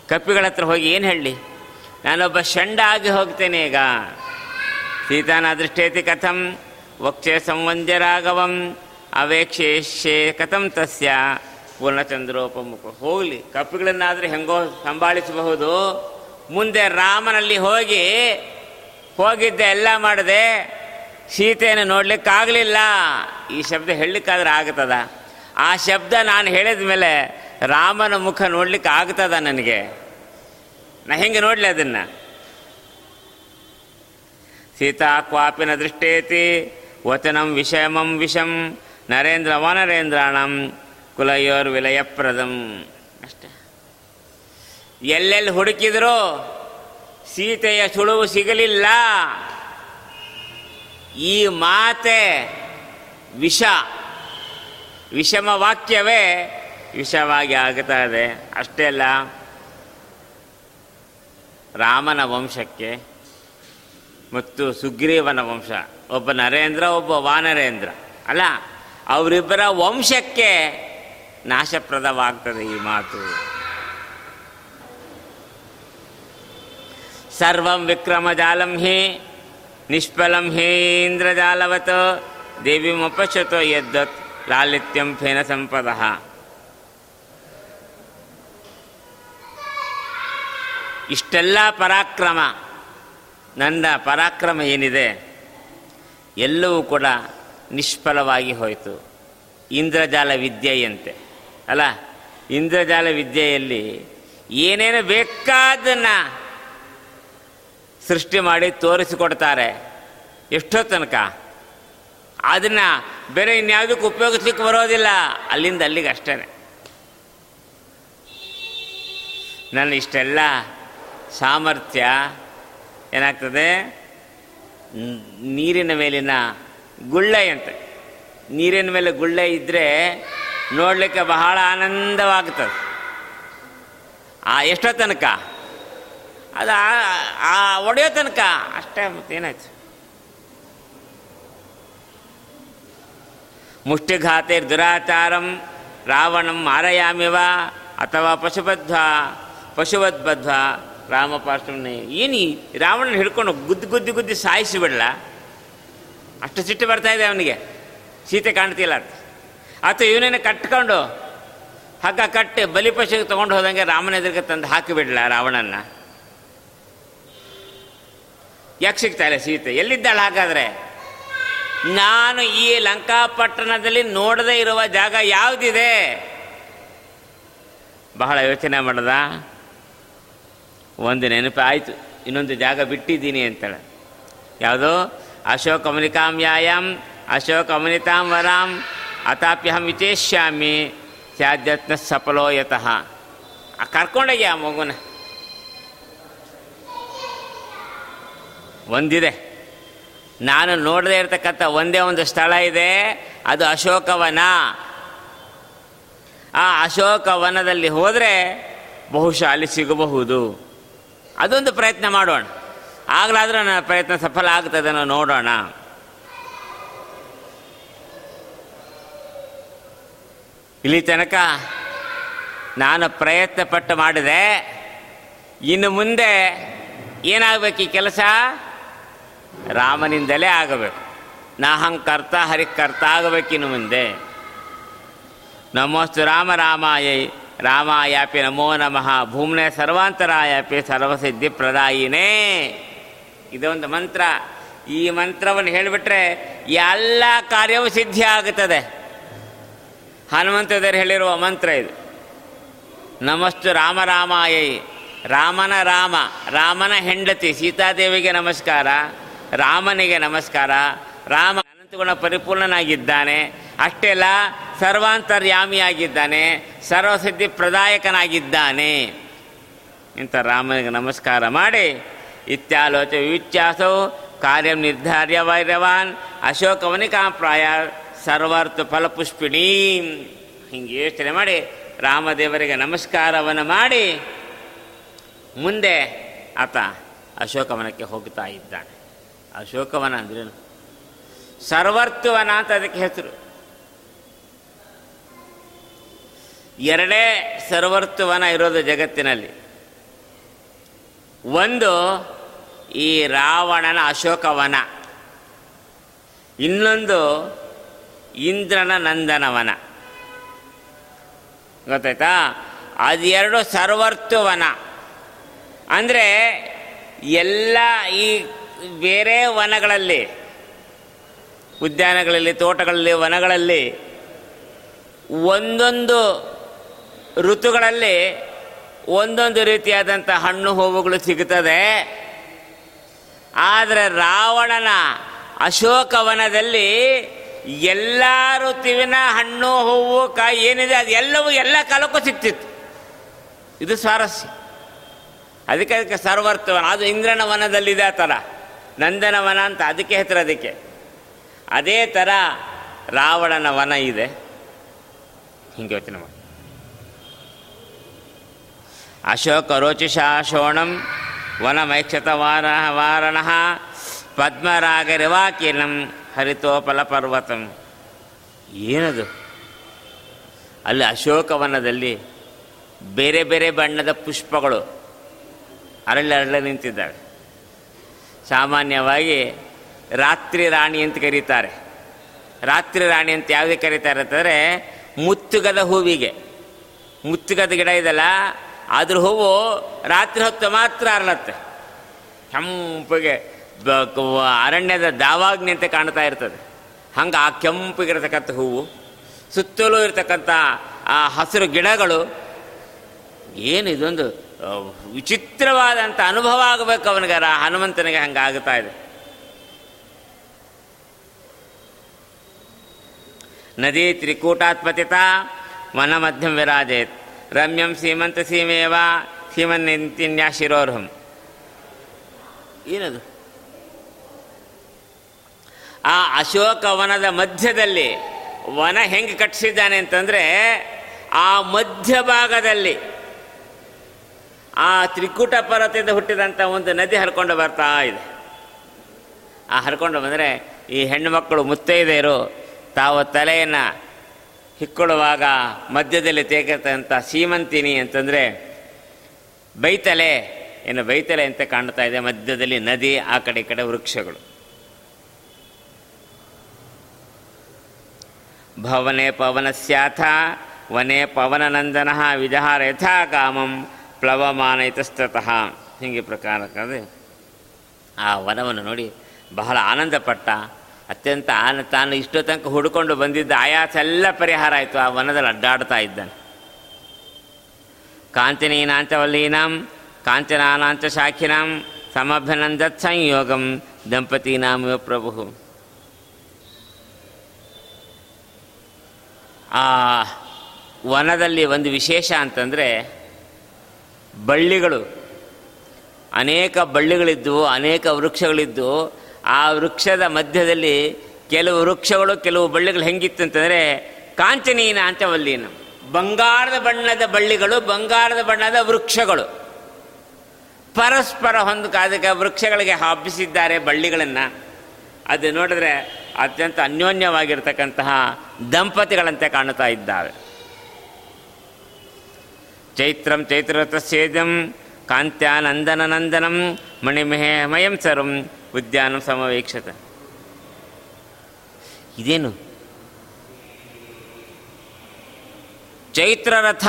ಕಪ್ಪಿಗಳ ಹತ್ರ ಹೋಗಿ ಏನು ಹೇಳಲಿ ನಾನೊಬ್ಬ ಷಂಡ ಆಗಿ ಹೋಗ್ತೇನೆ ಈಗ. ಸೀತಾನ ದೃಷ್ಟೇತಿ ಕಥಂ, ವಕ್ಷೆ ಸಂವಂದ್ಯ ರಾಘವಂ ಕಥಂ ತಸ್ಯ. ಪೂರ್ಣಚಂದ್ರೋಪಮುಖ ಹೋಗಲಿ. ಕಪ್ಪಿಗಳನ್ನಾದರೆ ಹೆಂಗೋ ಸಂಭಾಳಿಸಬಹುದು. ಮುಂದೆ ರಾಮನಲ್ಲಿ ಹೋಗಿ, ಹೋಗಿದ್ದೆ ಎಲ್ಲ ಮಾಡಿದೆ, ಸೀತೆಯನ್ನು ನೋಡ್ಲಿಕ್ಕಾಗಲಿಲ್ಲ. ಈ ಶಬ್ದ ಹೇಳಲಿಕ್ಕಾದ್ರೆ ಆಗ್ತದ? ಆ ಶಬ್ದ ನಾನು ಹೇಳಿದ ಮೇಲೆ ರಾಮನ ಮುಖ ನೋಡ್ಲಿಕ್ಕೆ ಆಗ್ತದ ನನಗೆ? ನಾ ಹೆಂಗೆ ನೋಡಲಿ ಅದನ್ನು? ಸೀತಾ ಕ್ವಾಪಿನ ದೃಷ್ಟೇತಿ, ವಚನಂ ವಿಷಮಂ ವಿಷಂ, ನರೇಂದ್ರ ವನರೇಂದ್ರಾಣಂ, ಕುಲಯೋರ್ ವಿಲಯಪ್ರದಂ. ಅಷ್ಟೆ. ಎಲ್ಲೆಲ್ಲಿ ಹುಡುಕಿದ್ರು ಸೀತೆಯ ಸುಳುವು ಸಿಗಲಿಲ್ಲ. ಈ ಮಾತೆ ವಿಷ. ವಿಷಮ ವಾಕ್ಯವೇ ವಿಷವಾಗಿ ಆಗ್ತಾ ಇದೆ. ಅಷ್ಟೇ ಅಲ್ಲ, ರಾಮನ ವಂಶಕ್ಕೆ ಮತ್ತು ಸುಗ್ರೀವನ ವಂಶ, ಒಬ್ಬ ನರೇಂದ್ರ, ಒಬ್ಬ ವಾನರೇಂದ್ರ, ಅಲ್ಲ, ಅವರಿಬ್ಬರ ವಂಶಕ್ಕೆ ನಾಶಪ್ರದವಾಗ್ತದೆ ಈ ಮಾತು. ಸರ್ವಂ ವಿಕ್ರಮಜಾಲಂ ಹಿ, ನಿಷ್ಫಲಂ ಹಿ ದೇವಿ ಮಪಶತೋ ಯದ್ದತ್ ಲಾಲಿತ್ಯಂ ಫೇನ ಸಂಪದ. ಇಷ್ಟೆಲ್ಲ ಪರಾಕ್ರಮ ನನ್ನ ಪರಾಕ್ರಮ ಏನಿದೆ? ಎಲ್ಲವೂ ಕೂಡ ನಿಷ್ಫಲವಾಗಿ ಹೋಯಿತು. ಇಂದ್ರಜಾಲ ವಿದ್ಯೆಯಂತೆ, ಅಲ್ಲ? ಇಂದ್ರಜಾಲ ವಿದ್ಯೆಯಲ್ಲಿ ಏನೇನು ಬೇಕಾದನ್ನು ಸೃಷ್ಟಿ ಮಾಡಿ ತೋರಿಸಿಕೊಡ್ತಾರೆ ಎಷ್ಟೋ ತನಕ. ಅದನ್ನು ಬೇರೆ ಇನ್ಯಾವುದಕ್ಕೂ ಉಪಯೋಗಿಸ್ಲಿಕ್ಕೆ ಬರೋದಿಲ್ಲ. ಅಲ್ಲಿಂದ ಅಲ್ಲಿಗೆ ಅಷ್ಟೇ ನನ್ನ ಇಷ್ಟೆಲ್ಲ ಸಾಮರ್ಥ್ಯ ಏನಾಗ್ತದೆ? ನೀರಿನ ಮೇಲಿನ ಗುಳ್ಳೆಯಂತೆ ನೀರಿನ ಮೇಲೆ ಗುಳ್ಳೆ ಇದ್ದರೆ ನೋಡಲಿಕ್ಕೆ ಬಹಳ ಆನಂದವಾಗ್ತದೆ. ಆ ಎಷ್ಟೋ ತನಕ. ಅದು ಆ- ಆ ಒಡೆಯೋ ತನಕ. ಅಷ್ಟೇ ಮತ್ತೇನಾಯ್ತು? ಮುಷ್ಟಿಘಾತೈರ್ ದುರಾಚಾರಂ, ರಾವಣಂ ಮಾರಯಾಮಿವ, ಅಥವಾ ಪಶುಬದ್ಧ ಪಶುವದ್ಬದ್ಧ ರಾಮಪಾರ್ಶ್ವನೇ. ಏನು ಏನಿ ರಾವಣನ ಹಿಡ್ಕೊಂಡು ಗುದ್ದು ಗುದ್ದಿ ಗುದ್ದಿ ಸಾಯಿಸಿ ಬಿಡಲ್ಲ ಅಷ್ಟು ಸಿಟ್ಟು ಬರ್ತಾ ಇದೆ ಅವನಿಗೆ. ಸೀತೆ ಕಾಣ್ತಿಲ್ಲ ಅಂತ. ಅಥವಾ ಇವನೇನು ಕಟ್ಕೊಂಡು, ಹಗ್ಗ ಕಟ್ಟಿ ಬಲಿಪಶುಗೆ ತೊಗೊಂಡು ಹೋದಂಗೆ ರಾಮನ ಎದುರಿಗೆ ತಂದು ಹಾಕಿಬಿಡಲ್ಲ ರಾವಣನ ಯಾಕೆ ಸಿಗ್ತಾ ಇಲ್ಲ ಸೀತೆ? ಎಲ್ಲಿದ್ದಾಳೆ ಹಾಗಾದ್ರೆ? ನಾನು ಈ ಲಂಕಾಪಟ್ಟಣದಲ್ಲಿ ನೋಡದೇ ಇರುವ ಜಾಗ ಯಾವುದಿದೆ? ಬಹಳ ಯೋಚನೆ ಮಾಡದ. ಒಂದು ನೆನಪು ಆಯಿತು, ಇನ್ನೊಂದು ಜಾಗ ಬಿಟ್ಟಿದ್ದೀನಿ ಅಂತೇಳಿ. ಯಾವುದು? ಅಶೋಕ ಯಾಯಂ ಅಶೋಕ ಅಮನಿತಾಂ ವರಾಂ ಅತಾಪ್ಯಹಂ ವಿಚೇಷ್ಯಾಮಿ ಸ್ಯಾದ್ಯತ್ನ ಸಫಲೋ ಯತಃ ಕರ್ಕೊಂಡೋಗಿ ಆ ಮಗುನ. ಒಂದಿದೆ. ನಾನು ನೋಡದೇ ಇರತಕ್ಕಂಥ ಒಂದೇ ಒಂದು ಸ್ಥಳ ಇದೆ, ಅದು ಅಶೋಕವನ. ಆ ಅಶೋಕವನದಲ್ಲಿ ಹೋದರೆ ಬಹುಶಃ ಅಲ್ಲಿ ಸಿಗಬಹುದು. ಅದೊಂದು ಪ್ರಯತ್ನ ಮಾಡೋಣ. ಆಗಲಾದರೂ ನನ್ನ ಪ್ರಯತ್ನ ಸಫಲ ಆಗ್ತದೆ ಅನ್ನೋ ನೋಡೋಣ. ಇಲ್ಲಿ ತನಕ ನಾನು ಪ್ರಯತ್ನ ಪಟ್ಟು ಮಾಡಿದೆ. ಇನ್ನು ಮುಂದೆ ಏನಾಗಬೇಕು ಈ ಕೆಲಸ? ರಾಮನಿಂದಲೇ ಆಗಬೇಕು. ನಾ ಹಂಗ ಕರ್ತ ಹರಿ ಕರ್ತ ಆಗಬೇಕಿನ್ನು ಮುಂದೆ. ನಮೋಸ್ತು ರಾಮ ರಾಮಾಯೈ ರಾಮಾಯಾಪಿ ನಮೋ ನಮಃ, ಭೂಮ್ನೆ ಸರ್ವಾಂತರಾಯಾಪಿ ಸರ್ವಸಿದ್ಧಿ ಪ್ರದಾಯಿನೇ. ಇದೊಂದು ಮಂತ್ರ. ಈ ಮಂತ್ರವನ್ನು ಹೇಳಿಬಿಟ್ರೆ ಎಲ್ಲ ಕಾರ್ಯವೂ ಸಿದ್ಧಿ ಆಗುತ್ತದೆ ಹನುಮಂತದೇವರು ಹೇಳಿರುವ ಮಂತ್ರ ಇದು. ನಮಸ್ತು ರಾಮ ರಾಮಾಯೈ, ರಾಮನ ರಾಮ, ರಾಮನ ಹೆಂಡತಿ, ಸೀತಾದೇವಿಗೆ ನಮಸ್ಕಾರ. ರಾಮನಿಗೆ ನಮಸ್ಕಾರ. ರಾಮ ಅನಂತಗುಣ ಪರಿಪೂರ್ಣನಾಗಿದ್ದಾನೆ. ಅಷ್ಟೆಲ್ಲ ಸರ್ವಾಂತರ್ಯಾಮಿಯಾಗಿದ್ದಾನೆ. ಸರ್ವಸಿದ್ಧಿ ಪ್ರದಾಯಕನಾಗಿದ್ದಾನೆ. ಇಂಥ ರಾಮನಿಗೆ ನಮಸ್ಕಾರ ಮಾಡಿ. ಇತ್ಯಾಲೋಚ ವಿವಿಚ್ಯಾಸವು ಕಾರ್ಯ ನಿರ್ಧಾರ್ಯ ವೈರವಾನ್. ಅಶೋಕವನಿಕಾಪ್ರಾಯ ಸರ್ವಾರ್ಥ ಫಲಪುಷ್ಪಿಣೀ. ಹಿಂಗೆ ಯೋಚನೆ ಮಾಡಿ ರಾಮದೇವರಿಗೆ ನಮಸ್ಕಾರವನ್ನು ಮಾಡಿ. ಮುಂದೆ ಆತ ಅಶೋಕವನಕ್ಕೆ ಹೋಗ್ತಾ ಇದ್ದಾನೆ. ಅಶೋಕವನ ಅಂದ್ರೇನು? ಸರ್ವರ್ತುವನ ಅಂತ ಅದಕ್ಕೆ ಹೆಸರು. ಎರಡೇ ಸರ್ವರ್ತುವನ ಇರೋದು ಜಗತ್ತಿನಲ್ಲಿ. ಒಂದು ಈ ರಾವಣನ ಅಶೋಕವನ. ಇನ್ನೊಂದು ಇಂದ್ರನ ನಂದನವನ. ಗೊತ್ತಾಯ್ತಾ? ಅದೆರಡು ಸರ್ವರ್ತುವನ. ಅಂದರೆ ಎಲ್ಲ ಈ ಬೇರೆ ವನಗಳಲ್ಲಿ, ಉದ್ಯಾನಗಳಲ್ಲಿ, ತೋಟಗಳಲ್ಲಿ, ವನಗಳಲ್ಲಿ ಒಂದೊಂದು ಋತುಗಳಲ್ಲಿ ಒಂದೊಂದು ರೀತಿಯಾದಂಥ ಹಣ್ಣು ಹೂವುಗಳು ಸಿಗುತ್ತದೆ. ಆದರೆ ರಾವಣನ ಅಶೋಕವನದಲ್ಲಿ ಎಲ್ಲ ಋತುವಿನ ಹಣ್ಣು, ಹೂವು, ಕಾಯಿ ಏನಿದೆ, ಅದು ಎಲ್ಲವೂ ಎಲ್ಲ ಕಾಲಕ್ಕೂ ಸಿಗ್ತಿತ್ತು. ಇದು ಸ್ವಾರಸ್ಯ. ಅದಕ್ಕೆ ಅದಕ್ಕೆ ಸರ್ವರ್ಥವನ ಅದು ಇಂದ್ರನ ವನದಲ್ಲಿದೆ ಆ ಥರ. ನಂದನವನ ಅಂತ ಅದಕ್ಕೆ ಹೆಸರು ಅದಕ್ಕೆ. ಅದೇ ಥರ ರಾವಣನ ವನ ಇದೆ. ಹಿಂಗೆ ಯೋಚನೆ ಮಾಡಿ. ಅಶೋಕ ರೋಚಿಷಾ ಶೋಣಂ ವನಮೈಕ್ಷತ ವಾರ ವಾರಣ ಪದ್ಮರಾಗರಿವಾಕೀರ್ಣಂ ಹರಿತೋಪಲ ಪರ್ವತಂ ಏನದು? ಅಲ್ಲಿ ಅಶೋಕವನದಲ್ಲಿ ಬೇರೆ ಬೇರೆ ಬಣ್ಣದ ಪುಷ್ಪಗಳು ಅರಳಿ ಅರಳಿ ನಿಂತಿದ್ದಾವೆ. ಸಾಮಾನ್ಯವಾಗಿ ರಾತ್ರಿ ರಾಣಿ ಅಂತ ಕರೀತಾರೆ. ರಾತ್ರಿ ರಾಣಿ ಅಂತ ಯಾವುದೇ ಕರೀತಾರೆ ಅಂತಂದರೆ ಮುತ್ತುಗದ ಹೂವಿಗೆ. ಮುತ್ತುಗದ ಗಿಡ ಇದೆಲ್ಲ ಅದ್ರ ಹೂವು ರಾತ್ರಿ ಹೊತ್ತು ಮಾತ್ರ ಅರಳತ್ತೆ. ಕೆಂಪಿಗೆ ಅರಣ್ಯದ ದಾವಾಗ್ನಿ ಅಂತ ಕಾಣ್ತಾ ಇರ್ತದೆ. ಹಂಗೆ ಆ ಕೆಂಪಿಗಿರತಕ್ಕಂಥ ಹೂವು, ಸುತ್ತಲೂ ಇರತಕ್ಕಂಥ ಆ ಹಸಿರು ಗಿಡಗಳು ಏನು ಇದೊಂದು ವಿಚಿತ್ರವಾದಂಥ ಅನುಭವ ಆಗಬೇಕು ಅವನಿಗೆ. ರಾ- ಹನುಮಂತನಿಗೆ ಹಂಗೆ ಆಗುತ್ತಾ ಇದೆ. ನದಿ ತ್ರಿಕೂಟಾತ್ಪತಿತ ವನ ಮಧ್ಯಂ ವಿರಾಜೇತ್. ರಮ್ಯಂ ಸೀಮಂತ ಸೀಮೇವ ಸೀಮನ್ಯಾ ಶಿರೋರ್ಹಂ ಏನದು? ಆ ಅಶೋಕವನದ ಮಧ್ಯದಲ್ಲಿ ವನ ಹೆಂಗೆ ಕಟ್ಟಿಸಿದ್ದಾನೆ ಅಂತಂದರೆ ಆ ಮಧ್ಯಭಾಗದಲ್ಲಿ ಆ ತ್ರಿಕೂಟ ಪರ್ವತದಿಂದ ಹುಟ್ಟಿದಂಥ ಒಂದು ನದಿ ಹರ್ಕೊಂಡು ಬರ್ತಾ ಇದೆ. ಆ ಹರ್ಕೊಂಡು ಬಂದರೆ ಈ ಹೆಣ್ಣುಮಕ್ಕಳು ಮುತ್ತೈದೆಯರು ತಾವು ತಲೆಯನ್ನು ಹಿಕ್ಕೊಳ್ಳುವಾಗ ಮಧ್ಯದಲ್ಲಿ ತೇಗತಂಥ ಸೀಮಂತಿನಿ ಅಂತಂದರೆ ಬೈತಲೆ ಏನು ಬೈತಲೆ ಅಂತ ಕಾಣ್ತಾ ಇದೆ. ಮಧ್ಯದಲ್ಲಿ ನದಿ, ಆ ಕಡೆ ಈ ಕಡೆ ವೃಕ್ಷಗಳು. ಭವನೆ ಪವನಸ್ಯಾಥ ವನೆ ಪವನನಂದನ ವಿಜಹಾರ ಯಥಾ ಕಾಮಂ. ಪ್ಲವಮಾನ ಇತಸ್ತತಃ. ಹೀಗೆ ಪ್ರಕಾರಕ್ಕಾದ್ರೆ ಆ ವನವನ್ನು ನೋಡಿ ಬಹಳ ಆನಂದಪಟ್ಟ. ಅತ್ಯಂತ ಆನ, ತಾನು ಇಷ್ಟೋ ತನಕ ಹುಡುಕೊಂಡು ಬಂದಿದ್ದ ಆಯಾಸ ಎಲ್ಲ ಪರಿಹಾರ ಆಯಿತು. ಆ ವನದಲ್ಲಿ ಅಡ್ಡಾಡ್ತಾ ಇದ್ದಾನೆ. ಕಾಂಚನೀನಾಂಚ ವಲ್ಲೀನಾಂ ಕಾಂಚನಾನಾಂಚ ಶಾಖಿನಾಂ ಸಮಭ್ಯನಂದತ್ ಸಂಯೋಗಂ ದಂಪತೀನಾಮ ಪ್ರಭು ಆ ವನದಲ್ಲಿ ಒಂದು ವಿಶೇಷ ಅಂತಂದರೆ ಬಳ್ಳಿಗಳು. ಅನೇಕ ಬಳ್ಳಿಗಳಿದ್ದವು ಅನೇಕ ವೃಕ್ಷಗಳಿದ್ದವು ಆ ವೃಕ್ಷದ ಮಧ್ಯದಲ್ಲಿ ಕೆಲವು ವೃಕ್ಷಗಳು, ಕೆಲವು ಬಳ್ಳಿಗಳು ಹೆಂಗಿತ್ತು ಅಂತಂದರೆ ಕಾಂಚನೀನ ಅಂತ ವಲ್ಲೀನ ಬಂಗಾರದ ಬಣ್ಣದ ಬಳ್ಳಿಗಳು, ಬಂಗಾರದ ಬಣ್ಣದ ವೃಕ್ಷಗಳು. ಪರಸ್ಪರ ಹೊಂದಕ ವೃಕ್ಷಗಳಿಗೆ ಹಬ್ಬಿಸಿದ್ದಾರೆ ಬಳ್ಳಿಗಳನ್ನು. ಅದು ನೋಡಿದ್ರೆ ಅತ್ಯಂತ ಅನ್ಯೋನ್ಯವಾಗಿರ್ತಕ್ಕಂತಹ ದಂಪತಿಗಳಂತೆ ಕಾಣುತ್ತಾ ಇದ್ದಾವೆ. ಚೈತ್ರಂ ಚೈತ್ರರಥಸ್ಯೇದಂ ಕಾಂತ್ಯಾನಂದನ ನಂದನಂ ಮಣಿಮಹೇ ಮಯಂ ಸರ್ವಂ ಉದ್ಯಾನ ಸಮವೀಕ್ಷತ. ಇದೇನು? ಚೈತ್ರರಥ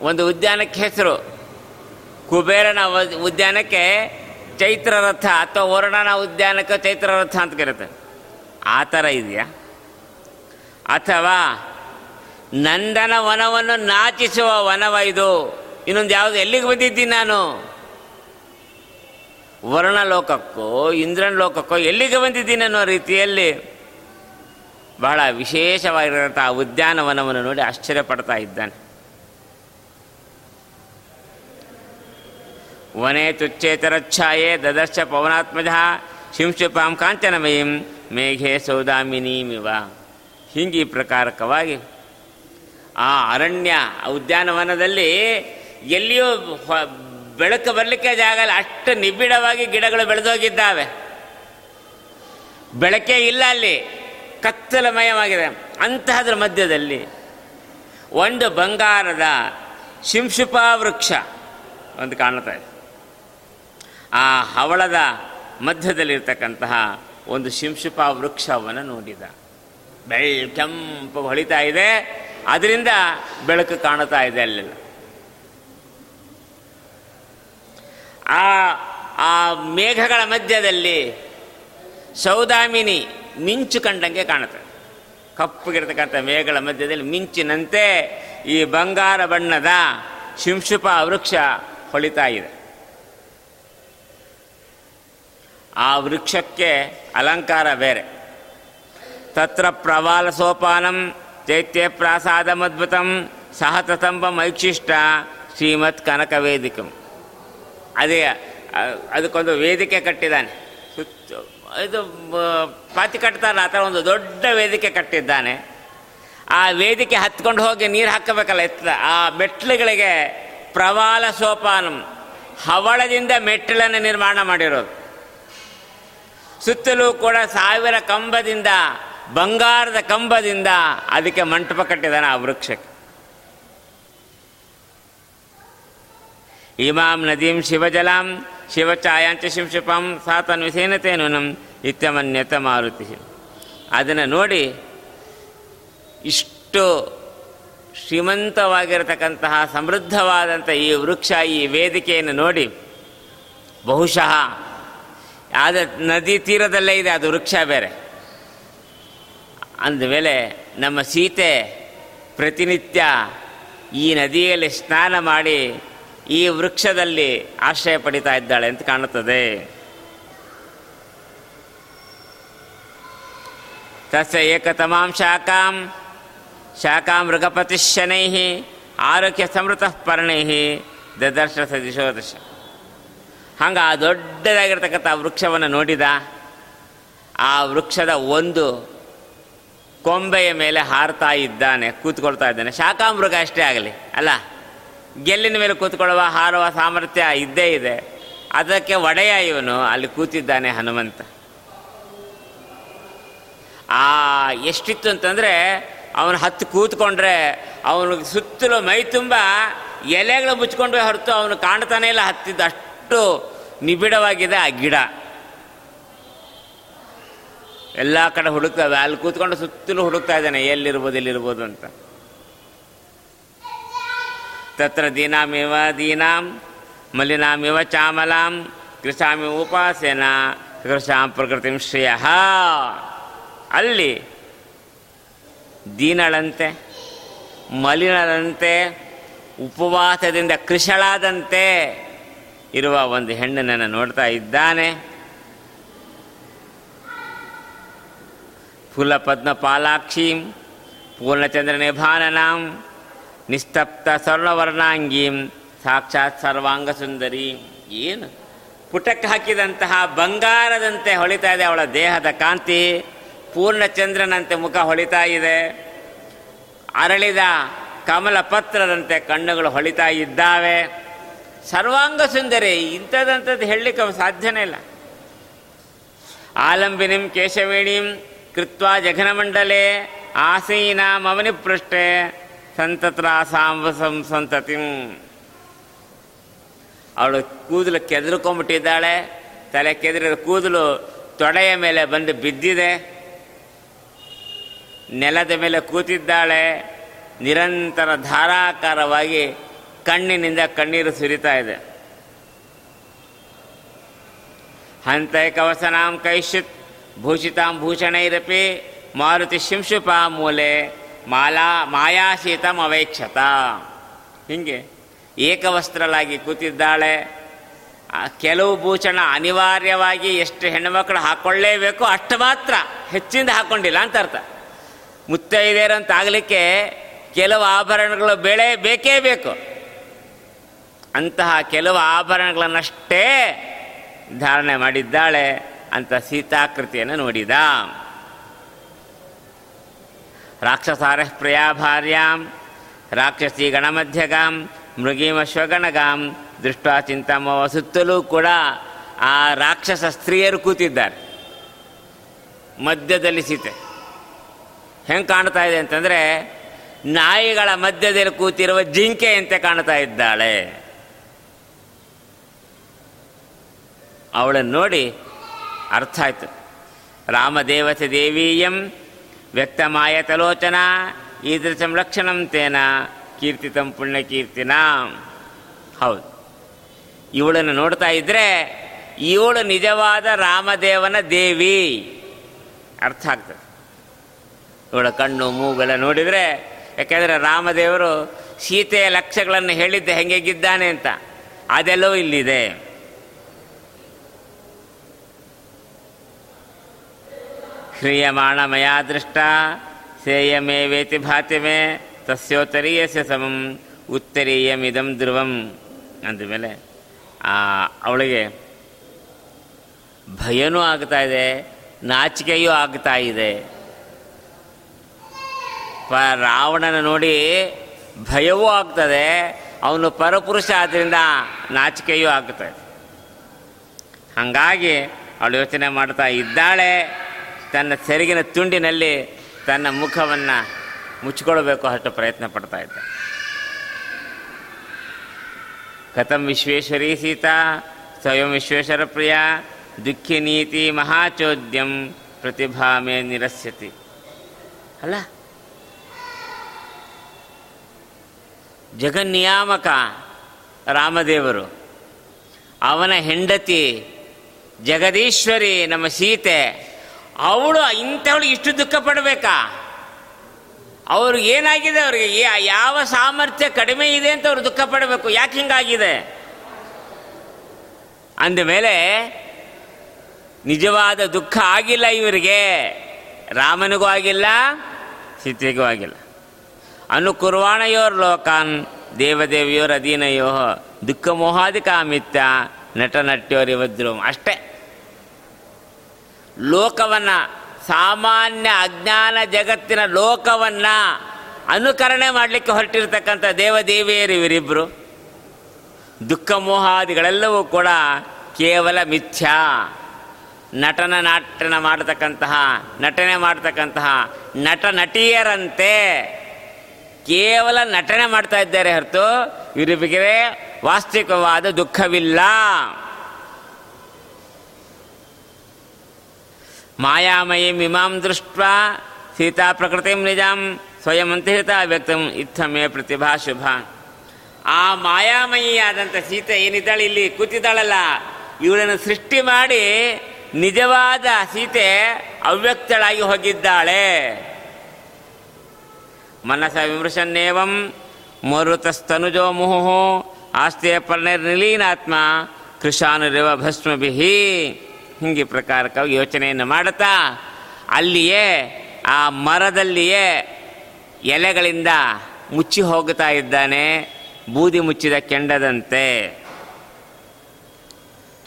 ಒಂದು ಉದ್ಯಾನಕ್ಕೆ ಹೆಸರು. ಕುಬೇರನ ಉದ್ಯಾನಕ್ಕೆ ಚೈತ್ರರಥ ಅಥವಾ ವರ್ಣನ ಉದ್ಯಾನಕ್ಕೆ ಚೈತ್ರರಥ ಅಂತ ಕರೀತಾರೆ. ಆ ಥರ ಇದೆಯಾ? ಅಥವಾ ನಂದನ ವನವನ್ನು ನಾಚಿಸುವ ವನವ ಇದು. ಇನ್ನೊಂದು ಯಾವುದು, ಎಲ್ಲಿಗೆ ಬಂದಿದ್ದೀನಿ ನಾನು? ವರ್ಣ ಲೋಕಕ್ಕೋ ಇಂದ್ರನ ಲೋಕಕ್ಕೋ ಎಲ್ಲಿಗೆ ಬಂದಿದ್ದೀನಿ ಅನ್ನೋ ರೀತಿಯಲ್ಲಿ ಬಹಳ ವಿಶೇಷವಾಗಿರುವಂಥ ಉದ್ಯಾನವನವನ್ನು ನೋಡಿ ಆಶ್ಚರ್ಯ ಪಡ್ತಾ ಇದ್ದಾನೆ. ವನೇ ತುಚ್ಚೇತರಚ್ಛಾಯೇ ದದರ್ಶ ಪವನಾತ್ಮಜ ಶಿಂಶುಪಾಂ ಕಾಂಚನಮಯೀಂ ಮೇಘೆ ಸೌದಾಮಿನೀಮಿವ. ಹಿಂಗೆ ಈ ಪ್ರಕಾರಕವಾಗಿ ಆ ಅರಣ್ಯ ಉದ್ಯಾನವನದಲ್ಲಿ ಎಲ್ಲಿಯೂ ಬೆಳಕು ಬರಲಿಕ್ಕೆ ಜಾಗ ಇಲ್ಲ. ಅಷ್ಟು ನಿಬಿಡವಾಗಿ ಗಿಡಗಳು ಬೆಳೆದೋಗಿದ್ದಾವೆ. ಬೆಳಕೇ ಇಲ್ಲ ಅಲ್ಲಿ. ಕತ್ತಲಮಯವಾಗಿದೆ. ಅಂತಹದ್ರ ಮಧ್ಯದಲ್ಲಿ ಒಂದು ಬಂಗಾರದ ಶಿಂಶುಪಾ ವೃಕ್ಷ ಒಂದು ಕಾಣ್ತಾ ಇದೆ. ಆ ಹವಳದ ಮಧ್ಯದಲ್ಲಿರ್ತಕ್ಕಂತಹ ಒಂದು ಶಿಂಶುಪಾ ವೃಕ್ಷವನ್ನು ನೋಡಿದ. ಬೆಳ್ ಕೆಂಪು ಹೊಳಿತಾ ಇದೆ. ಅದರಿಂದ ಬೆಳಕು ಕಾಣುತ್ತಾ ಇದೆ ಅಲ್ಲೆಲ್ಲ. ಆ ಆ ಮೇಘಗಳ ಮಧ್ಯದಲ್ಲಿ ಸೌದಾಮಿನಿ ಮಿಂಚು ಕಂಡಂಗೆ ಕಾಣುತ್ತೆ. ಕಪ್ಪಗಿರ್ತಕ್ಕಂಥ ಮೇಘಗಳ ಮಧ್ಯದಲ್ಲಿ ಮಿಂಚಿನಂತೆ ಈ ಬಂಗಾರ ಬಣ್ಣದ ಶಿಂಶುಪ ವೃಕ್ಷ ಹೊಳಿತಾ ಇದೆ. ಆ ವೃಕ್ಷಕ್ಕೆ ಅಲಂಕಾರ ಬೇರೆ. ತತ್ರ ಪ್ರವಾಲ ಸೋಪಾನಂ ಚೈತ್ಯ ಪ್ರಾಸಾದಮದ್ಭುತಂ ಸಹ ತತಂಬ ಮೈಕ್ಷಿಷ್ಟ ಶ್ರೀಮತ್ ಕನಕ ವೇದಿಕಂ ಅದೇ ಅದಕ್ಕೊಂದು ವೇದಿಕೆ ಕಟ್ಟಿದ್ದಾನೆ. ಸುತ್ತ, ಇದು ಪಾತಿ ಕಟ್ತಾರಲ್ಲ, ಆ ಥರ ಒಂದು ದೊಡ್ಡ ವೇದಿಕೆ ಕಟ್ಟಿದ್ದಾನೆ. ಆ ವೇದಿಕೆ ಹತ್ಕೊಂಡು ಹೋಗಿ ನೀರು ಹಾಕಬೇಕಲ್ಲ ಎತ್ತ ಆ ಮೆಟ್ಲುಗಳಿಗೆ ಪ್ರವಾಲ ಸೋಪಾನಂ, ಹವಳದಿಂದ ಮೆಟ್ಟಿಲನ್ನು ನಿರ್ಮಾಣ ಮಾಡಿರೋದು. ಸುತ್ತಲೂ ಕೂಡ ಸಾವಿರ ಕಂಬದಿಂದ ಬಂಗಾರದ ಕಂಬದಿಂದ ಅದಕ್ಕೆ ಮಂಟಪ ಕಟ್ಟಿದ್ದಾನೆ ಆ ವೃಕ್ಷಕ್ಕೆ. ಇಮಾಂ ನದೀಂ ಶಿವಜಲಾಂ ಶಿವಚಾಯಾಂಚ ಶಿಂಶುಪಂ ಸಾತನ್ವಿಸೇನತೇನುನಂ ಇತ್ಯಮನ್ಯತ ಮಾರುತಿ. ಅದನ್ನು ನೋಡಿ ಇಷ್ಟು ಶ್ರೀಮಂತವಾಗಿರತಕ್ಕಂತಹ ಸಮೃದ್ಧವಾದಂಥ ಈ ವೃಕ್ಷ, ಈ ವೇದಿಕೆಯನ್ನು ನೋಡಿ ಬಹುಶಃ ಆದ ನದಿ ತೀರದಲ್ಲೇ ಇದೆ, ಅದು ವೃಕ್ಷ ಬೇರೆ. ಅಂದಮೇಲೆ ನಮ್ಮ ಸೀತೆ ಪ್ರತಿನಿತ್ಯ ಈ ನದಿಯಲ್ಲಿ ಸ್ನಾನ ಮಾಡಿ ಈ ವೃಕ್ಷದಲ್ಲಿ ಆಶ್ರಯ ಪಡಿತಾ ಇದ್ದಾಳೆ ಅಂತ ಕಾಣುತ್ತದೆ. ತಸ್ಯ ಏಕತಮಾಂ ಶಾಖಾಂ, ಶಾಖಾ ಮೃಗಪತಿ ಶನೈ ಆರೋಗ್ಯ ಸಮೃತ ಪರ್ಣೈ, ದದರ್ಶ ಸದಿಶೋದಶ. ಹಂಗೆ ಆ ದೊಡ್ಡದಾಗಿರ್ತಕ್ಕಂಥ ವೃಕ್ಷವನ್ನು ನೋಡಿದ, ಆ ವೃಕ್ಷದ ಒಂದು ಕೊಂಬೆಯ ಮೇಲೆ ಹಾರ್ತಾ ಇದ್ದಾನೆ, ಕೂತ್ಕೊಳ್ತಾ ಇದ್ದಾನೆ. ಶಾಖಾಮೃಗ ಅಷ್ಟೇ ಆಗಲಿ, ಅಲ್ಲ? ಗೆಲ್ಲಿನ ಮೇಲೆ ಕೂತ್ಕೊಳ್ಳುವ ಹಾರುವ ಸಾಮರ್ಥ್ಯ ಇದ್ದೇ ಇದೆ. ಅದಕ್ಕೆ ಒಡೆಯ ಇವನು ಅಲ್ಲಿ ಕೂತಿದ್ದಾನೆ ಹನುಮಂತ. ಆ, ಎಷ್ಟಿತ್ತು ಅಂತಂದರೆ, ಅವನು ಹತ್ತು ಕೂತ್ಕೊಂಡ್ರೆ, ಅವನು ಸುತ್ತಲೂ ಮೈ ತುಂಬ ಎಲೆಗಳು ಮುಚ್ಕೊಂಡು ಹೊರತು ಅವನು ಕಾಣ್ತಾನೆ ಇಲ್ಲ. ಹತ್ತಿದ್ದು ಅಷ್ಟು ನಿಬಿಡವಾಗಿದೆ ಆ ಗಿಡ. ಎಲ್ಲ ಕಡೆ ಹುಡುಕ್ತದೆ ಅಲ್ಲಿ ಕೂತ್ಕೊಂಡು ಸುತ್ತಲೂ ಹುಡುಕ್ತಾ ಇದ್ದಾನೆ. ಎಲ್ಲಿರ್ಬೋದು ಎಲ್ಲಿರ್ಬೋದು ಅಂತ. ತತ್ರ ದೀನಾಮಿವ ದೀನಾಂ ಮಲಿನಾಮಿವ ಚಾಮಲಾಂ ಕೃಷಾಮಿ ಉಪಾಸೇನ, ಕೃಷಾಂ ಪ್ರಕೃತಿ ಶ್ರೇಯ. ಅಲ್ಲಿ ದೀನಳಂತೆ, ಮಲಿನಳಂತೆ, ಉಪವಾಸದಿಂದ ಕೃಷಳಾದಂತೆ ಇರುವ ಒಂದು ಹೆಣ್ಣನನ್ನು ನೋಡ್ತಾ ಇದ್ದಾನೆ. ಫುಲಪದ್ಮಪಾಲಾಕ್ಷೀಂ ಪೂರ್ಣಚಂದ್ರನಿಭಾನನಾಂ ನಿಸ್ತಪ್ತ ಸ್ವರ್ಣವರ್ಣಾಂಗೀಂ ಸಾಕ್ಷಾತ್ ಸರ್ವಾಂಗ ಸುಂದರಿ ಏನು? ಪುಟಕ್ಕೆ ಹಾಕಿದಂತಹ ಬಂಗಾರದಂತೆ ಹೊಳಿತಾ ಇದೆ ಅವಳ ದೇಹದ ಕಾಂತಿ. ಪೂರ್ಣಚಂದ್ರನಂತೆ ಮುಖ ಹೊಳಿತಾ ಇದೆ. ಅರಳಿದ ಕಮಲ ಪತ್ರದಂತೆ ಕಣ್ಣುಗಳು ಹೊಳಿತಾ ಇದ್ದಾವೆ. ಸರ್ವಾಂಗ ಸುಂದರಿ ಇಂಥದಂಥದ್ದು ಹೇಳಲಿಕ್ಕೆ ಸಾಧ್ಯನೇ ಇಲ್ಲ. ಆಲಂಬಿನಿಂ, ಕೇಶವೇಣಿಂ ಕೃತ್ವ ಜಘನಮಂಡಲೆ ಆಸೀನಾಮವನಿ ಸಂತತ್ರ ಸಂತತ್ರಾಸಾಂಬಸಂ ಸಂತತಿಂ ಅವಳು ಕೂದಲು ಕೆದರ್ಕೊಂಡ್ಬಿಟ್ಟಿದ್ದಾಳೆ ತಲೆ ಕೆದರಿದ ಕೂದಲು ತೊಡೆಯ ಮೇಲೆ ಬಂದು ಬಿದ್ದಿದೆ. ನೆಲದ ಮೇಲೆ ಕೂತಿದ್ದಾಳೆ, ನಿರಂತರ ಧಾರಾಕಾರವಾಗಿ ಕಣ್ಣಿನಿಂದ ಕಣ್ಣೀರು ಸುರಿತಾ ಇದೆ. ಹಂತೈಕವಸನಾಂ ಕೈಶ್ಚಿತ್ ಭೂಷಿತಾಂ ಭೂಷಣೈರಪಿ ಮಾರುತಿ ಶಿಂಶುಪಾ ಮೂಲೆ ಮಾಲಾ ಮಾಯಾಶೀತಂ ಅವೈಕ್ಷತ ಹೀಗೆ ಏಕವಸ್ತ್ರಲಾಗಿ ಕೂತಿದ್ದಾಳೆ. ಕೆಲವು ಭೂಷಣ ಅನಿವಾರ್ಯವಾಗಿ ಎಷ್ಟು ಹೆಣ್ಣುಮಕ್ಕಳು ಹಾಕ್ಕೊಳ್ಳೇಬೇಕು ಅಷ್ಟು ಮಾತ್ರ ಹೆಚ್ಚಿಂದ ಹಾಕ್ಕೊಂಡಿಲ್ಲ ಅಂತ ಅರ್ಥ. ಮುತ್ತೈದೆಯರಂತಾಗಲಿಕ್ಕೆ ಕೆಲವು ಆಭರಣಗಳು ಬೆಳೆ ಬೇಕೇ ಬೇಕು. ಅಂತಹ ಕೆಲವು ಆಭರಣಗಳನ್ನಷ್ಟೇ ಧಾರಣೆ ಮಾಡಿದ್ದಾಳೆ. ಅಂತ ಸೀತಾಕೃತಿಯನ್ನು ನೋಡಿದ. ರಾಕ್ಷಸಾರ ಪ್ರಿಯಾ ಭಾರ್ಯಾಂ ರಾಕ್ಷಸಿ ಗಣಮಧ್ಯಗಾಂ, ಮೃಗೀಮಶ್ವಗಣಗಾಂ, ದೃಷ್ಟ ಚಿಂತಮ ಸುತ್ತಲೂ ಕೂಡ ಆ ರಾಕ್ಷಸ ಸ್ತ್ರೀಯರು ಕೂತಿದ್ದಾರೆ. ಮಧ್ಯದಲ್ಲಿ ಸೀತೆ. ಹೆಂಗೆ ಕಾಣ್ತಾ ಇದೆ ಅಂತಂದರೆ, ನಾಯಿಗಳ ಮಧ್ಯದಲ್ಲಿ ಕೂತಿರುವ ಜಿಂಕೆಯಂತೆ ಕಾಣ್ತಾ ಇದ್ದಾಳೆ. ಅವಳನ್ನು ನೋಡಿ ಅರ್ಥ ಆಯ್ತು. ರಾಮದೇವತೆ ದೇವೀಯಂ ವ್ಯಕ್ತಮಾಯ ತಲೋಚನ ಈದೃಶಂ ಲಕ್ಷಣಂ ತೇನ, ಕೀರ್ತಿತಂ ಪುಣ್ಯಕೀರ್ತಿನ. ಹೌದು. ಇವಳನ್ನು ನೋಡ್ತಾ ಇದ್ದರೆ ಇವಳು ನಿಜವಾದ ರಾಮದೇವನ ದೇವಿ. ಅರ್ಥ ಆಗ್ತದೆ. ಇವಳ ಕಣ್ಣು ಮೂಗೆಲ್ಲ ನೋಡಿದರೆ, ಯಾಕೆಂದರೆ ರಾಮದೇವರು ಸೀತೆಯ ಲಕ್ಷ್ಯಗಳನ್ನು ಹೇಳಿದ್ದೆ ಹೆಂಗೆಗಿದ್ದಾನೆ ಅಂತ. ಅದೆಲ್ಲವೂ ಇಲ್ಲಿದೆ. ಮಯಾ ದೃಷ್ಟ ಸೇಯಮೇ ವೇತಿ ಭಾತಿಮೆ ತಸ್ಯೋತ್ತರೀಯಸ್ಯ ಸಮಂ ಉತ್ತರೀಯಮಿದಂ ಧ್ರುವಂ ಅಂದಮೇಲೆ ಅವಳಿಗೆ, ಭಯನೂ ಆಗ್ತಾ ಇದೆ, ನಾಚಿಕೆಯೂ ಆಗ್ತಾ ಇದೆ. ಪ, ರಾವಣನ ನೋಡಿ ಭಯವೂ ಆಗ್ತದೆ, ಅವನು ಪರಪುರುಷ ಆದ್ದರಿಂದ ನಾಚಿಕೆಯೂ ಆಗ್ತದೆ ಹಾಗಾಗಿ ಅವಳು ಯೋಚನೆ ಮಾಡ್ತಾ ಇದ್ದಾಳೆ ತನ್ನ ಸೆರಗಿನ ತುಂಡಿನಲ್ಲಿ ತನ್ನ ಮುಖವನ್ನು ಮುಚ್ಚಿಕೊಳ್ಬೇಕು ಅಷ್ಟು ಪ್ರಯತ್ನ ಪಡ್ತಾ ಇದ್ದ. ಕಥಂ ವಿಶ್ವೇಶ್ವರಿ ಸೀತಾ, ಸ್ವಯಂ ವಿಶ್ವೇಶ್ವರ ಪ್ರಿಯ, ದುಃಖಿ ನೀತಿ ಮಹಾಚೋದ್ಯಂ ಪ್ರತಿಭಾಮೆ ನಿರಸ್ಯತಿ. ಅಲ್ಲ, ಜಗನ್ನಿಯಾಮಕ ರಾಮದೇವರು, ಅವನ ಹೆಂಡತಿ ಜಗದೀಶ್ವರಿ ನಮ್ಮ ಸೀತೆ ಅವಳು ಇಂಥವಳು ಇಷ್ಟು ದುಃಖ ಪಡಬೇಕಾ? ಅವ್ರಿಗೆ ಏನಾಗಿದೆ ಅವ್ರಿಗೆ? ಯಾವ ಸಾಮರ್ಥ್ಯ ಕಡಿಮೆ ಇದೆ ಅಂತ ಅವ್ರು ದುಃಖ ಪಡಬೇಕು. ಯಾಕೆ ಹಿಂಗಾಗಿದೆ? ಅಂದಮೇಲೆ, ನಿಜವಾದ ದುಃಖ ಆಗಿಲ್ಲ ಇವರಿಗೆ. ರಾಮನಿಗೂ ಆಗಿಲ್ಲ, ಸೀತೆಗೂ ಆಗಿಲ್ಲ. ಅನುಕುರ್ವಾಣಯೋರ್ ಲೋಕಾನ್ ದೇವದೇವಿಯೋರ್ ಅಧೀನಯೋ. ದುಃಖ ಮೋಹಾದಿ ಕಾಮಿತ್ಯ ನಟ ನಟ್ಯೋರಿವದ್ರು ಅಷ್ಟೇ. ಲೋಕವನ್ನು, ಸಾಮಾನ್ಯ ಅಜ್ಞಾನ ಜಗತ್ತಿನ ಲೋಕವನ್ನು ಅನುಕರಣೆ ಮಾಡಲಿಕ್ಕೆ ಹೊರಟಿರ್ತಕ್ಕಂಥ ದೇವದೇವಿಯರು ಇವರಿಬ್ಬರು ದುಃಖ ಮೋಹಾದಿಗಳೆಲ್ಲವೂ ಕೂಡ ಕೇವಲ ಮಿಥ್ಯಾ. ನಟನ ನಾಟನ ಮಾಡತಕ್ಕಂತಹ, ನಟನೆ ಮಾಡತಕ್ಕಂತಹ ನಟ ನಟಿಯರಂತೆ ಕೇವಲ ನಟನೆ ಮಾಡ್ತಾ ಇದ್ದಾರೆ ಹೊರತು ಇವರಿಗೆ ವಾಸ್ತವಿಕವಾದ ದುಃಖವಿಲ್ಲ. ಮಾಯಾಮಯಿ ಮಿಮಾಂ ದೃಷ್ಟ ಸೀತಾ ಪ್ರಕೃತಿಂ ನಿಜಾಂ ಸ್ವಯಂ ಅಂತಹಿತ ವ್ಯಕ್ತಂ ಇತ್ತಮೇ ಪ್ರತಿಭಾ ಶುಭ. ಆ ಮಾಯಾಮಯಿಯಾದಂಥ ಸೀತೆ ಏನಿದ್ದಾಳೆ ಇಲ್ಲಿ? ಕೂತಿದ್ದಾಳಲ್ಲ. ಇವಳನ್ನು ಸೃಷ್ಟಿ ಮಾಡಿ ನಿಜವಾದ ಸೀತೆ ಅವ್ಯಕ್ತಳಾಗಿ ಹೋಗಿದ್ದಾಳೆ. ಮನಸ ವಿಮೃಶನ್ನೇವಂ ಮರುತಸ್ತನುಜೋ ಮುಹುಹು ಆಸ್ತಿಯ ಪರ್ಣಿರ್ನಿಲೀನಾತ್ಮ ಕೃಷಾನುರಿವ ಭಸ್ಮಭಿಹಿ. ಹಿಂಗೆ ಪ್ರಕಾರಕ್ಕಾಗಿ ಯೋಚನೆಯನ್ನು ಮಾಡುತ್ತಾ, ಅಲ್ಲಿಯೇ, ಆ ಮರದಲ್ಲಿಯೇ ಎಲೆಗಳಿಂದ ಮುಚ್ಚಿ ಹೋಗುತ್ತಾ ಇದ್ದಾನೆ, ಬೂದಿ ಮುಚ್ಚಿದ ಕೆಂಡದಂತೆ.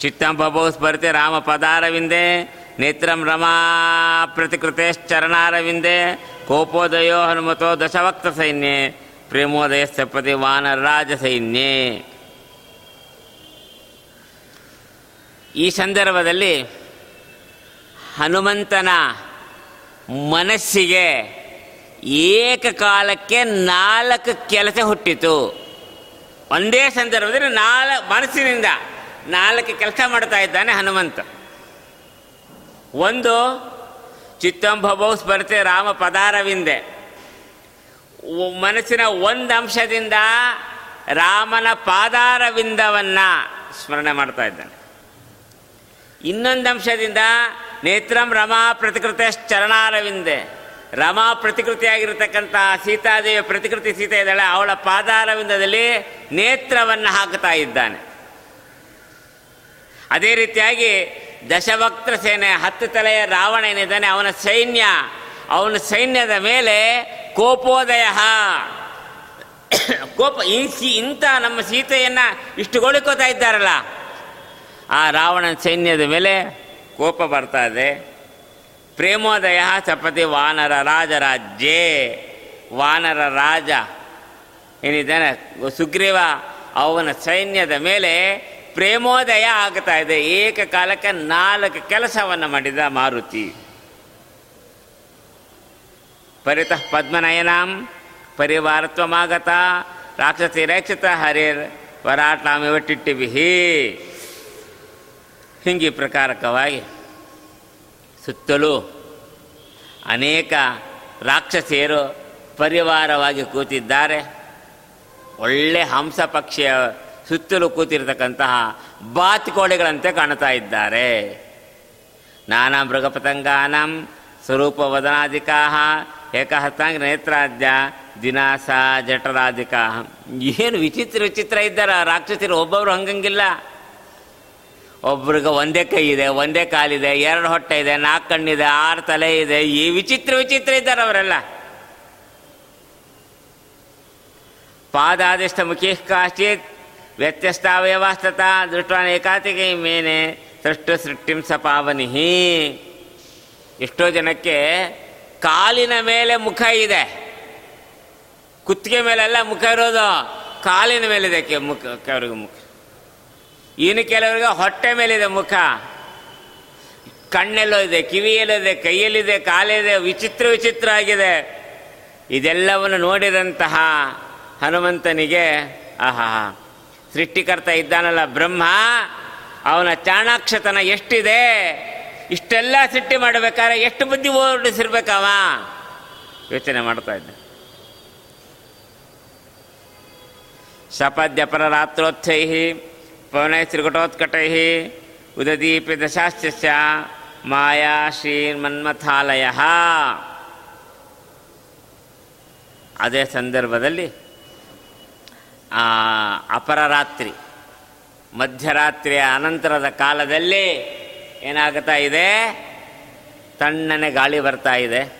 ಚಿತ್ತಂಬಭೌ ಸ್ಮರತೆ ರಾಮ ಪದಾರವಿಂದೆ, ನೇತ್ರಂ ರಮಾ ಪ್ರತಿಕೃತೇಶ್ಚರಣಾರವಿಂದೆ, ಕೋಪೋದಯೋ ಹನುಮತೋ ದಶವಕ್ತ ಸೈನ್ಯೆ ಪ್ರೇಮೋದಯ ಸಪತಿ ವಾನರಾಜ ಸೈನ್ಯೆ. ಈ ಸಂದರ್ಭದಲ್ಲಿ ಹನುಮಂತನ ಮನಸ್ಸಿಗೆ ಏಕಕಾಲಕ್ಕೆ ನಾಲ್ಕು ಕೆಲಸ ಹುಟ್ಟಿತು. ಒಂದೇ ಸಂದರ್ಭದಲ್ಲಿ ನಾಲ್, ಮನಸ್ಸಿನಿಂದ ನಾಲ್ಕು ಕೆಲಸ ಮಾಡ್ತಾ ಇದ್ದಾನೆ ಹನುಮಂತ. ಒಂದು ಚಿತ್ತಂಭವೋ ಸ್ಪರ್ಧೆ ರಾಮ ಪದಾರವಿಂದೆ. ಮನಸ್ಸಿನ ಒಂದು ಅಂಶದಿಂದ ರಾಮನ ಪಾದಾರವಿಂದವನ್ನು ಸ್ಮರಣೆ ಮಾಡ್ತಾ ಇದ್ದಾನೆ. ಇನ್ನೊಂದು ಅಂಶದಿಂದ ನೇತ್ರಂ ರಮಾ ಪ್ರತಿಕೃತಿ ಚರಣಾರವಿಂದೆ. ರಮಾ ಪ್ರತಿಕೃತಿಯಾಗಿರತಕ್ಕಂಥ ಸೀತಾದೇವಿ ಪ್ರತಿಕೃತಿ ಸೀತೆ ಇದ್ದಾಳೆ, ಅವಳ ಪಾದಾರವಿಂದದಲ್ಲಿ ನೇತ್ರವನ್ನು ಹಾಕುತ್ತಾ ಇದ್ದಾನೆ. ಅದೇ ರೀತಿಯಾಗಿ ದಶಭಕ್ತ ಸೇನೆ ಹತ್ತು ತಲೆಯ ರಾವಣ ಏನಿದ್ದಾನೆ, ಅವನ ಸೈನ್ಯ, ಅವನ ಸೈನ್ಯದ ಮೇಲೆ ಕೋಪೋದಯ. ಕೋಪ, ಈ ಸಿ, ಇಂಥ ನಮ್ಮ ಸೀತೆಯನ್ನು ಇಷ್ಟು ಗೋಳಿಕೋತಾ ಇದ್ದಾರಲ್ಲ ಆ ರಾವಣನ ಸೈನ್ಯದ ಮೇಲೆ ಕೋಪ ಬರ್ತಾ ಇದೆ. ಪ್ರೇಮೋದಯ ಚಪತಿ ವಾನರ ರಾಜರಾಜ್ಯೇ, ವಾನರ ರಾಜ. ಏನಿದ್ದಾನೆ? ಸುಗ್ರೀವ ಅವನ ಸೈನ್ಯದ ಮೇಲೆ ಪ್ರೇಮೋದಯ ಆಗ್ತಾ ಇದೆ. ಏಕಕಾಲಕ್ಕೆ ನಾಲ್ಕು ಕೆಲಸವನ್ನು ಮಾಡಿದ ಮಾರುತಿ. ಪರಿತಃ ಪದ್ಮನಯನಾಂ ಪರಿವಾರತ್ವಮಾಗತ, ರಾಕ್ಷಸಿ ರಕ್ಷಿತ ಹರಿರ್ ವರಾಟ್ನಾಮಿವ ಟಿಟ್ಟಿಬಿಹಿ ಹಿಂಗೆ ಪ್ರಕಾರಕವಾಗಿ ಸುತ್ತಲೂ ಅನೇಕ ರಾಕ್ಷಸಿಯರು ಪರಿವಾರವಾಗಿ ಕೂತಿದ್ದಾರೆ. ಒಳ್ಳೆ ಹಂಸ ಪಕ್ಷಿಯ ಸುತ್ತಲೂ ಕೂತಿರ್ತಕ್ಕಂತಹ ಬಾತುಕೋಳಿಗಳಂತೆ ಕಾಣ್ತಾ ಇದ್ದಾರೆ. ನಾನಾ ಮೃಗಪತಂಗಾನಂ ಸ್ವರೂಪ ವದನಾಧಿಕಾಹ ಏಕಹಸ್ತಾಂಗ ನೇತ್ರಾದ್ಯ ದಿನಾಸ ಜಠರಾಧಿಕಾ ಏನು ವಿಚಿತ್ರ ವಿಚಿತ್ರ ಇದ್ದಾರೆ ರಾಕ್ಷಸಿರು, ಒಬ್ಬೊಬ್ರು ಹಂಗಂಗಿಲ್ಲ. ಒಬ್ರಿಗೆ ಒಂದೇ ಕೈ ಇದೆ, ಒಂದೇ ಕಾಲಿದೆ, ಎರಡು ಹೊಟ್ಟೆ ಇದೆ, ನಾಲ್ಕು ಕಣ್ಣಿದೆ, ಆರು ತಲೆ ಇದೆ, ಈ ವಿಚಿತ್ರ ವಿಚಿತ್ರ ಇದ್ದಾರೆ ಅವರೆಲ್ಲ. ಪಾದಾದಿಷ್ಟ ಮುಖಿ ಕಾಶ್ಚಿತ್ ವ್ಯತ್ಯಸ್ತಾವಯವಾಸ್ತತ ದೃಷ್ಟವಾನ ಏಕಾತಿಗೆ ಮೇನೆ, ಸೃಷ್ಟು ಸೃಷ್ಟಿಂ ಸ ಪಾವನಿಹಿ. ಎಷ್ಟೋ ಜನಕ್ಕೆ ಕಾಲಿನ ಮೇಲೆ ಮುಖ ಇದೆ. ಕುತ್ತಿಗೆ ಮೇಲೆಲ್ಲ ಮುಖ ಇರೋದು ಕಾಲಿನ ಮೇಲೆ ಇದಕ್ಕೆ ಮುಖ, ಅವ್ರಿಗೆ ಮುಖ. ಇನ್ನು ಕೆಲವರಿಗೆ ಹೊಟ್ಟೆ ಮೇಲಿದೆ ಮುಖ. ಕಣ್ಣೆಲ್ಲೋ ಇದೆ ಕಿವಿಯಲ್ಲಿದೆ, ಕೈಯಲ್ಲಿದೆ, ಕಾಲಿದೆ, ವಿಚಿತ್ರ ವಿಚಿತ್ರ ಆಗಿದೆ ಇದೆಲ್ಲವನ್ನು ನೋಡಿದಂತಹ ಹನುಮಂತನಿಗೆ, ಆಹಾ, ಸೃಷ್ಟಿಕರ್ತ ಇದ್ದಾನಲ್ಲ ಬ್ರಹ್ಮ, ಅವನ ಚಾಣಾಕ್ಷತನ ಎಷ್ಟಿದೆ? ಇಷ್ಟೆಲ್ಲ ಸೃಷ್ಟಿ ಮಾಡಬೇಕಾದ್ರೆ ಎಷ್ಟು ಬುದ್ಧಿ ಓಡಿಸಿರ್ಬೇಕವ? ಯೋಚನೆ ಮಾಡ್ತಾ ಇದ್ದ. ಸಪದ್ಯಪರ ರಾತ್ರೋತ್ಥೈ ದಶಾಶ್ಚ ಮಾಯಾ ಶ್ರೀಮನ್ಮಥಾಲಯ. ಅದೇ ಸಂದರ್ಭದಲ್ಲಿ, ಆ ಅಪರರಾತ್ರಿ ಮಧ್ಯರಾತ್ರಿಯ ಅನಂತರದ ಕಾಲದಲ್ಲಿ ಏನಾಗ್ತಾ ಇದೆ? ತಣ್ಣನೆ ಗಾಳಿ ಬರ್ತಾ ಇದೆ.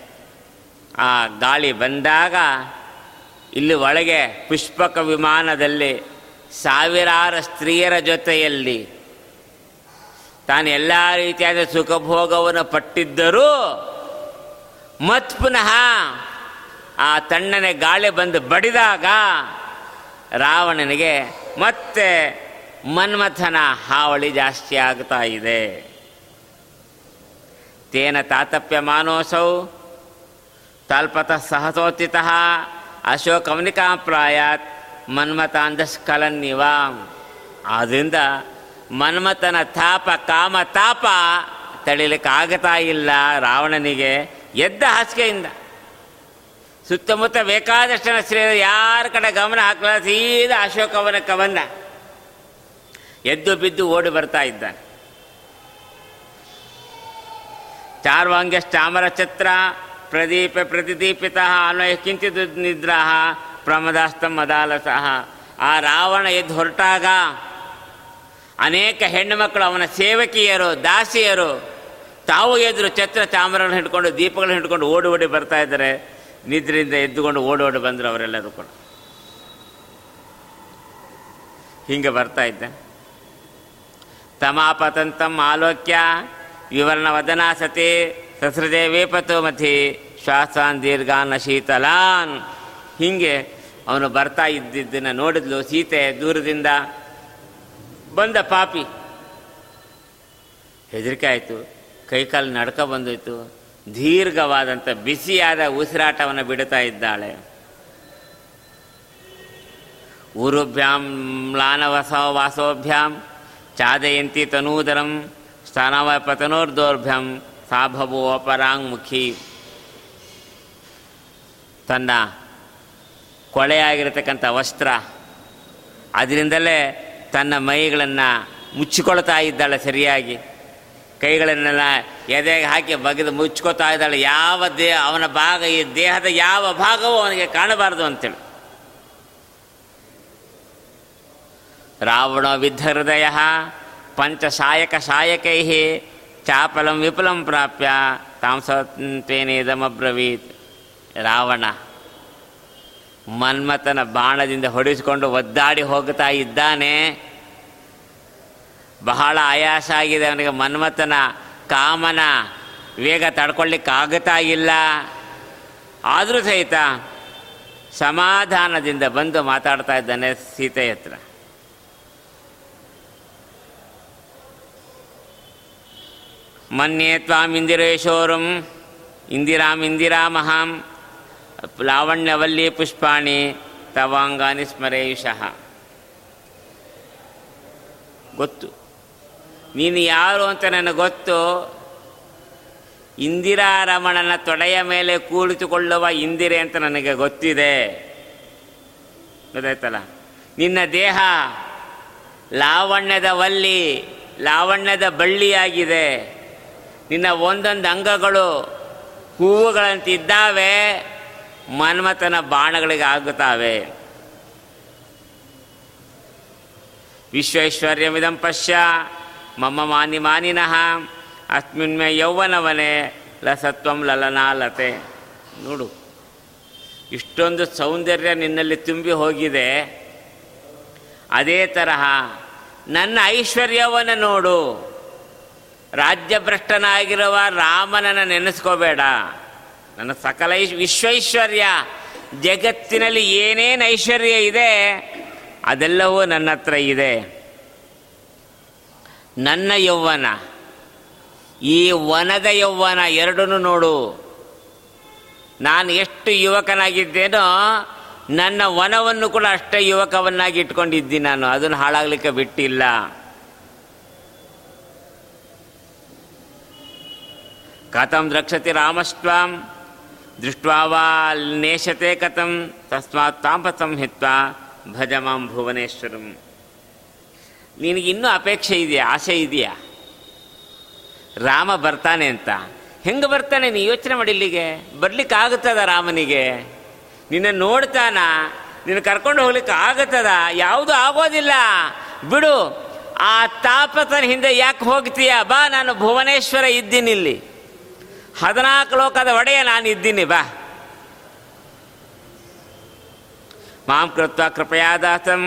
ಆ ಗಾಳಿ ಬಂದಾಗ, ಇಲ್ಲಿ ಒಳಗೆ ಪುಷ್ಪಕ ವಿಮಾನದಲ್ಲಿ ಸಾವಿರಾರು ಸ್ತ್ರೀಯರ ಜೊತೆಯಲ್ಲಿ ತಾನು ಎಲ್ಲ ರೀತಿಯಾದ ಸುಖಭೋಗವನ್ನು ಪಟ್ಟಿದ್ದರೂ ಮತ್ ಪುನಃ ಆ ತಣ್ಣನೆ ಗಾಳಿ ಬಂದು ಬಡಿದಾಗ ರಾವಣನಿಗೆ ಮತ್ತೆ ಮನ್ಮಥನ ಹಾವಳಿ ಜಾಸ್ತಿ ಆಗ್ತಾ ಇದೆ. ತೇನ ತಾತಪ್ಯ ಮಾನೋಸೌ ತಲ್ಪತಃ ಸಹಸೋಚಿತಃ ಅಶೋಕವನಿಕಾಪ್ರಾಯಾತ್ ಮನ್ಮತಾಂಧಸ್ಖಲನ್ನಿವ. ಆದ್ದರಿಂದ ಮನ್ಮಥನ ತಾಪ, ಕಾಮ ತಾಪ ತಳಿಲಿಕ್ಕೆ ಆಗತಾ ಇಲ್ಲ ರಾವಣನಿಗೆ, ಎದ್ದ ಹಾಸಿಗೆಯಿಂದ. ಸುತ್ತಮುತ್ತ ಬೇಕಾದಷ್ಟು ಶ್ರೀ ಯಾರ ಕಡೆ ಗಮನ ಹಾಕಲ ಸೀದಾ ಅಶೋಕವನಕ್ಕೆ ಬಂದ. ಎದ್ದು ಬಿದ್ದು ಓಡಿ ಬರ್ತಾ ಇದ್ದಾನೆ. ಚಾರ್ವಾಂಗ್ಯಶ್ಚಾಮರ ಛತ್ರ ಪ್ರದೀಪ ಪ್ರತಿದೀಪಿತ ಅನ್ವಯ ಕಿಂಚಿತ್ ನಿದ್ರಾ ಪ್ರಮದಾಸ್ತಂ ಮದಾಲಸಃ. ಆ ರಾವಣ ಎದ್ದು ಹೊರಟಾಗ ಅನೇಕ ಹೆಣ್ಣುಮಕ್ಕಳು ಅವನ ಸೇವಕಿಯರು, ದಾಸಿಯರು ತಾವು ಎದುರು ಛತ್ರ ಚಾಮರಗಳನ್ನು ಹಿಡ್ಕೊಂಡು, ದೀಪಗಳನ್ನು ಹಿಡ್ಕೊಂಡು ಓಡಿ ಓಡಿ ಬರ್ತಾ ಇದ್ದಾರೆ. ನಿದ್ರೆಯಿಂದ ಎದ್ದುಕೊಂಡು ಓಡಿ ಓಡಿ ಬಂದರು ಅವರೆಲ್ಲರೂ ಕೂಡ. ಹಿಂಗೆ ಬರ್ತಾ ಇದ್ದ. ತಮಾಪತಂತಂ ಆಲೋಕ್ಯ ವಿವರ್ಣ ವದನಾ ಸತಿ ಸಸೃಜೆ ಪತೋಮತಿ ಶ್ವಾಸಾನ್ ದೀರ್ಘಾನ್ ಶೀತಲಾನ್. ಹೀಗೆ ಅವನು ಬರ್ತಾ ಇದ್ದಿದ್ದನ್ನು ನೋಡಿದ್ಲು ಸೀತೆ ದೂರದಿಂದ ಬಂದ ಪಾಪಿ. ಹೆದರಿಕೆ ಆಯಿತು. ಕೈಕಾಲು ನಡ್ಕ ಬಂದೋಯ್ತು. ದೀರ್ಘವಾದಂಥ ಬಿಸಿಯಾದ ಉಸಿರಾಟವನ್ನು ಬಿಡುತ್ತಾ ಇದ್ದಾಳೆ. ಊರುಭ್ಯಾಂ ಮ್ಲಾನವಸ ವಾಸೋಭ್ಯಾಂ ಚಾದಯಂತಿ ತನೂದರಂ ಸ್ಥಾನವ ಪತನೋರ್ದೋರ್ಭ್ಯಂ ಸಾಭವೋ ಅಪರಾಂಗ್ಮುಖಿ ತನ್ನ ಕೊಳೆಯಾಗಿರತಕ್ಕಂಥ ವಸ್ತ್ರ. ಅದರಿಂದಲೇ ತನ್ನ ಮೈಗಳನ್ನು ಮುಚ್ಚಿಕೊಳ್ತಾ ಇದ್ದಾಳೆ ಸರಿಯಾಗಿ. ಕೈಗಳನ್ನೆಲ್ಲ ಎದೆಗೆ ಹಾಕಿ ಬಗೆದು ಮುಚ್ಕೋತಾ ಇದ್ದಾಳೆ. ಯಾವ ದೇಹ ಅವನ ಭಾಗ, ಈ ದೇಹದ ಯಾವ ಭಾಗವೂ ಅವನಿಗೆ ಕಾಣಬಾರದು ಅಂತೇಳಿ. ರಾವಣ ವಿದ್ಧ ಹೃದಯ, ಪಂಚ ಶಾಯಕ ಶಾಯಕೈ ಚಾಪಲಂ ವಿಪುಲಂ ಪ್ರಾಪ್ಯ ತಾಂಸತ್ವೇನೇದಮಬ್ರವೀತ್ ರಾವಣ ಮನ್ಮಥನ ಬಾಣದಿಂದ ಹೊಡೆಸಿಕೊಂಡು ಒದ್ದಾಡಿ ಹೋಗ್ತಾ ಇದ್ದಾನೆ. ಬಹಳ ಆಯಾಸ ಆಗಿದೆ ಅವನಿಗೆ. ಮನ್ಮಥನ ಕಾಮನ ವೇಗ ತಡ್ಕೊಳ್ಳಿಕ್ಕಾಗುತ್ತಾ ಇಲ್ಲ. ಆದರೂ ಸಹಿತ ಸಮಾಧಾನದಿಂದ ಬಂದು ಮಾತಾಡ್ತಾ ಇದ್ದಾನೆ ಸೀತೆ ಹತ್ರ. ಮನ್ಯೇ ತ್ವಾಂ ಇಂದಿರೇಶೋರಂ ಇಂದಿರಾಂ ಇಂದಿರಾಮಹಾಂ ಲಾವಣ್ಯವಲ್ಲಿ ಪುಷ್ಪಾಣಿ, ತವಾಂಗಾನಿ ಸ್ಮರೇಯುಷಃ ಗೊತ್ತು. ನೀನು ಯಾರು ಅಂತ ನನಗೆ ಗೊತ್ತು. ಇಂದಿರಾರಮಣನ ತೊಡೆಯ ಮೇಲೆ ಕೂಳಿತುಕೊಳ್ಳುವ ಇಂದಿರೆ ಅಂತ ನನಗೆ ಗೊತ್ತಿದೆ. ಗೊತ್ತಾಯ್ತಲ್ಲ? ನಿನ್ನ ದೇಹ ಲಾವಣ್ಯದ ವಲ್ಲಿ, ಲಾವಣ್ಯದ ಬಳ್ಳಿಯಾಗಿದೆ. ನಿನ್ನ ಒಂದೊಂದು ಅಂಗಗಳು ಹೂವುಗಳಂತಿದ್ದಾವೆ. ಮನ್ಮಥನ ಬಾಣಗಳಿಗೆ ಆಗುತ್ತಾವೆ. ವಿಶ್ವೈಶ್ವರ್ಯಮಿದಂ ಪಶ್ಯ, ಮಮ್ಮ ಮಾನಿ ಮಾನಿನಃ ಅಸ್ಮಿನ್ಮೆ ಯೌವನವನೇ, ಲಸತ್ವಂ ಲಲನಾಲತೆ. ನೋಡು, ಇಷ್ಟೊಂದು ಸೌಂದರ್ಯ ನಿನ್ನಲ್ಲಿ ತುಂಬಿ ಹೋಗಿದೆ. ಅದೇ ತರಹ, ನನ್ನ ಐಶ್ವರ್ಯವನ್ನು ನೋಡು. ರಾಜ್ಯಭ್ರಷ್ಟನಾಗಿರುವ ರಾಮನನ್ನು ನೆನೆಸ್ಕೋಬೇಡ. ನನ್ನ ಸಕಲ ವಿಶ್ವೈಶ್ವರ್ಯ. ಜಗತ್ತಿನಲ್ಲಿ ಏನೇನು ಐಶ್ವರ್ಯ ಇದೆ, ಅದೆಲ್ಲವೂ ನನ್ನ ಹತ್ರ ಇದೆ. ನನ್ನ ಯೌವನ ಈ ವನದ ಯೌವನ ಎರಡನ್ನೂ ನೋಡು. ನಾನು ಎಷ್ಟು ಯುವಕನಾಗಿದ್ದೇನೋ, ನನ್ನ ವನವನ್ನು ಕೂಡ ಅಷ್ಟೇ ಯುವಕವನ್ನಾಗಿ ಇಟ್ಕೊಂಡಿದ್ದೀನಿ ನಾನು. ಅದನ್ನು ಹಾಳಾಗ್ಲಿಕ್ಕೆ ಬಿಟ್ಟಿಲ್ಲ. ಕಥಂ ದ್ರಕ್ಷತಿ ರಾಮಸ್ತ್ವಾಂ. ದೃಷ್ಟ್ವಾ ವಾ ಕಥಂ, ತಸ್ಮಾತ್ ತಾಂಪತಂ ಹಿತ್ವಾ ಭಜ ಮಾಂ ಭುವನೇಶ್ವರಂ ನಿನಗಿನ್ನೂ ಅಪೇಕ್ಷೆ ಇದೆಯಾ? ಆಸೆ ಇದೆಯಾ? ರಾಮ ಬರ್ತಾನೆ ಅಂತ. ಹೆಂಗೆ ಬರ್ತಾನೆ ನೀ ಯೋಚನೆ ಮಾಡಿ ಇಲ್ಲಿಗೆ ಬರ್ಲಿಕ್ಕೆ ಆಗುತ್ತದ ರಾಮನಿಗೆ? ನಿನ್ನ ನೋಡ್ತಾನ? ನಿನ್ನ ಕರ್ಕೊಂಡು ಹೋಗ್ಲಿಕ್ಕೆ ಆಗುತ್ತದ? ಯಾವುದು ಆಗೋದಿಲ್ಲ. ಬಿಡು, ಆ ತಾಪತನ ಹಿಂದೆ ಯಾಕೆ ಹೋಗ್ತೀಯ? ಬಾ, ನಾನು ಭುವನೇಶ್ವರ ಇದ್ದೀನಿ ಇಲ್ಲಿ. ಹದಿನಾಲ್ಕು ಲೋಕದ ಒಡೆಯ ನಾನಿದ್ದೀನಿ, ಬಾ. ಮಾಂ ಕೃತ್ವ ಕೃಪಯಾ ದಾಸಂ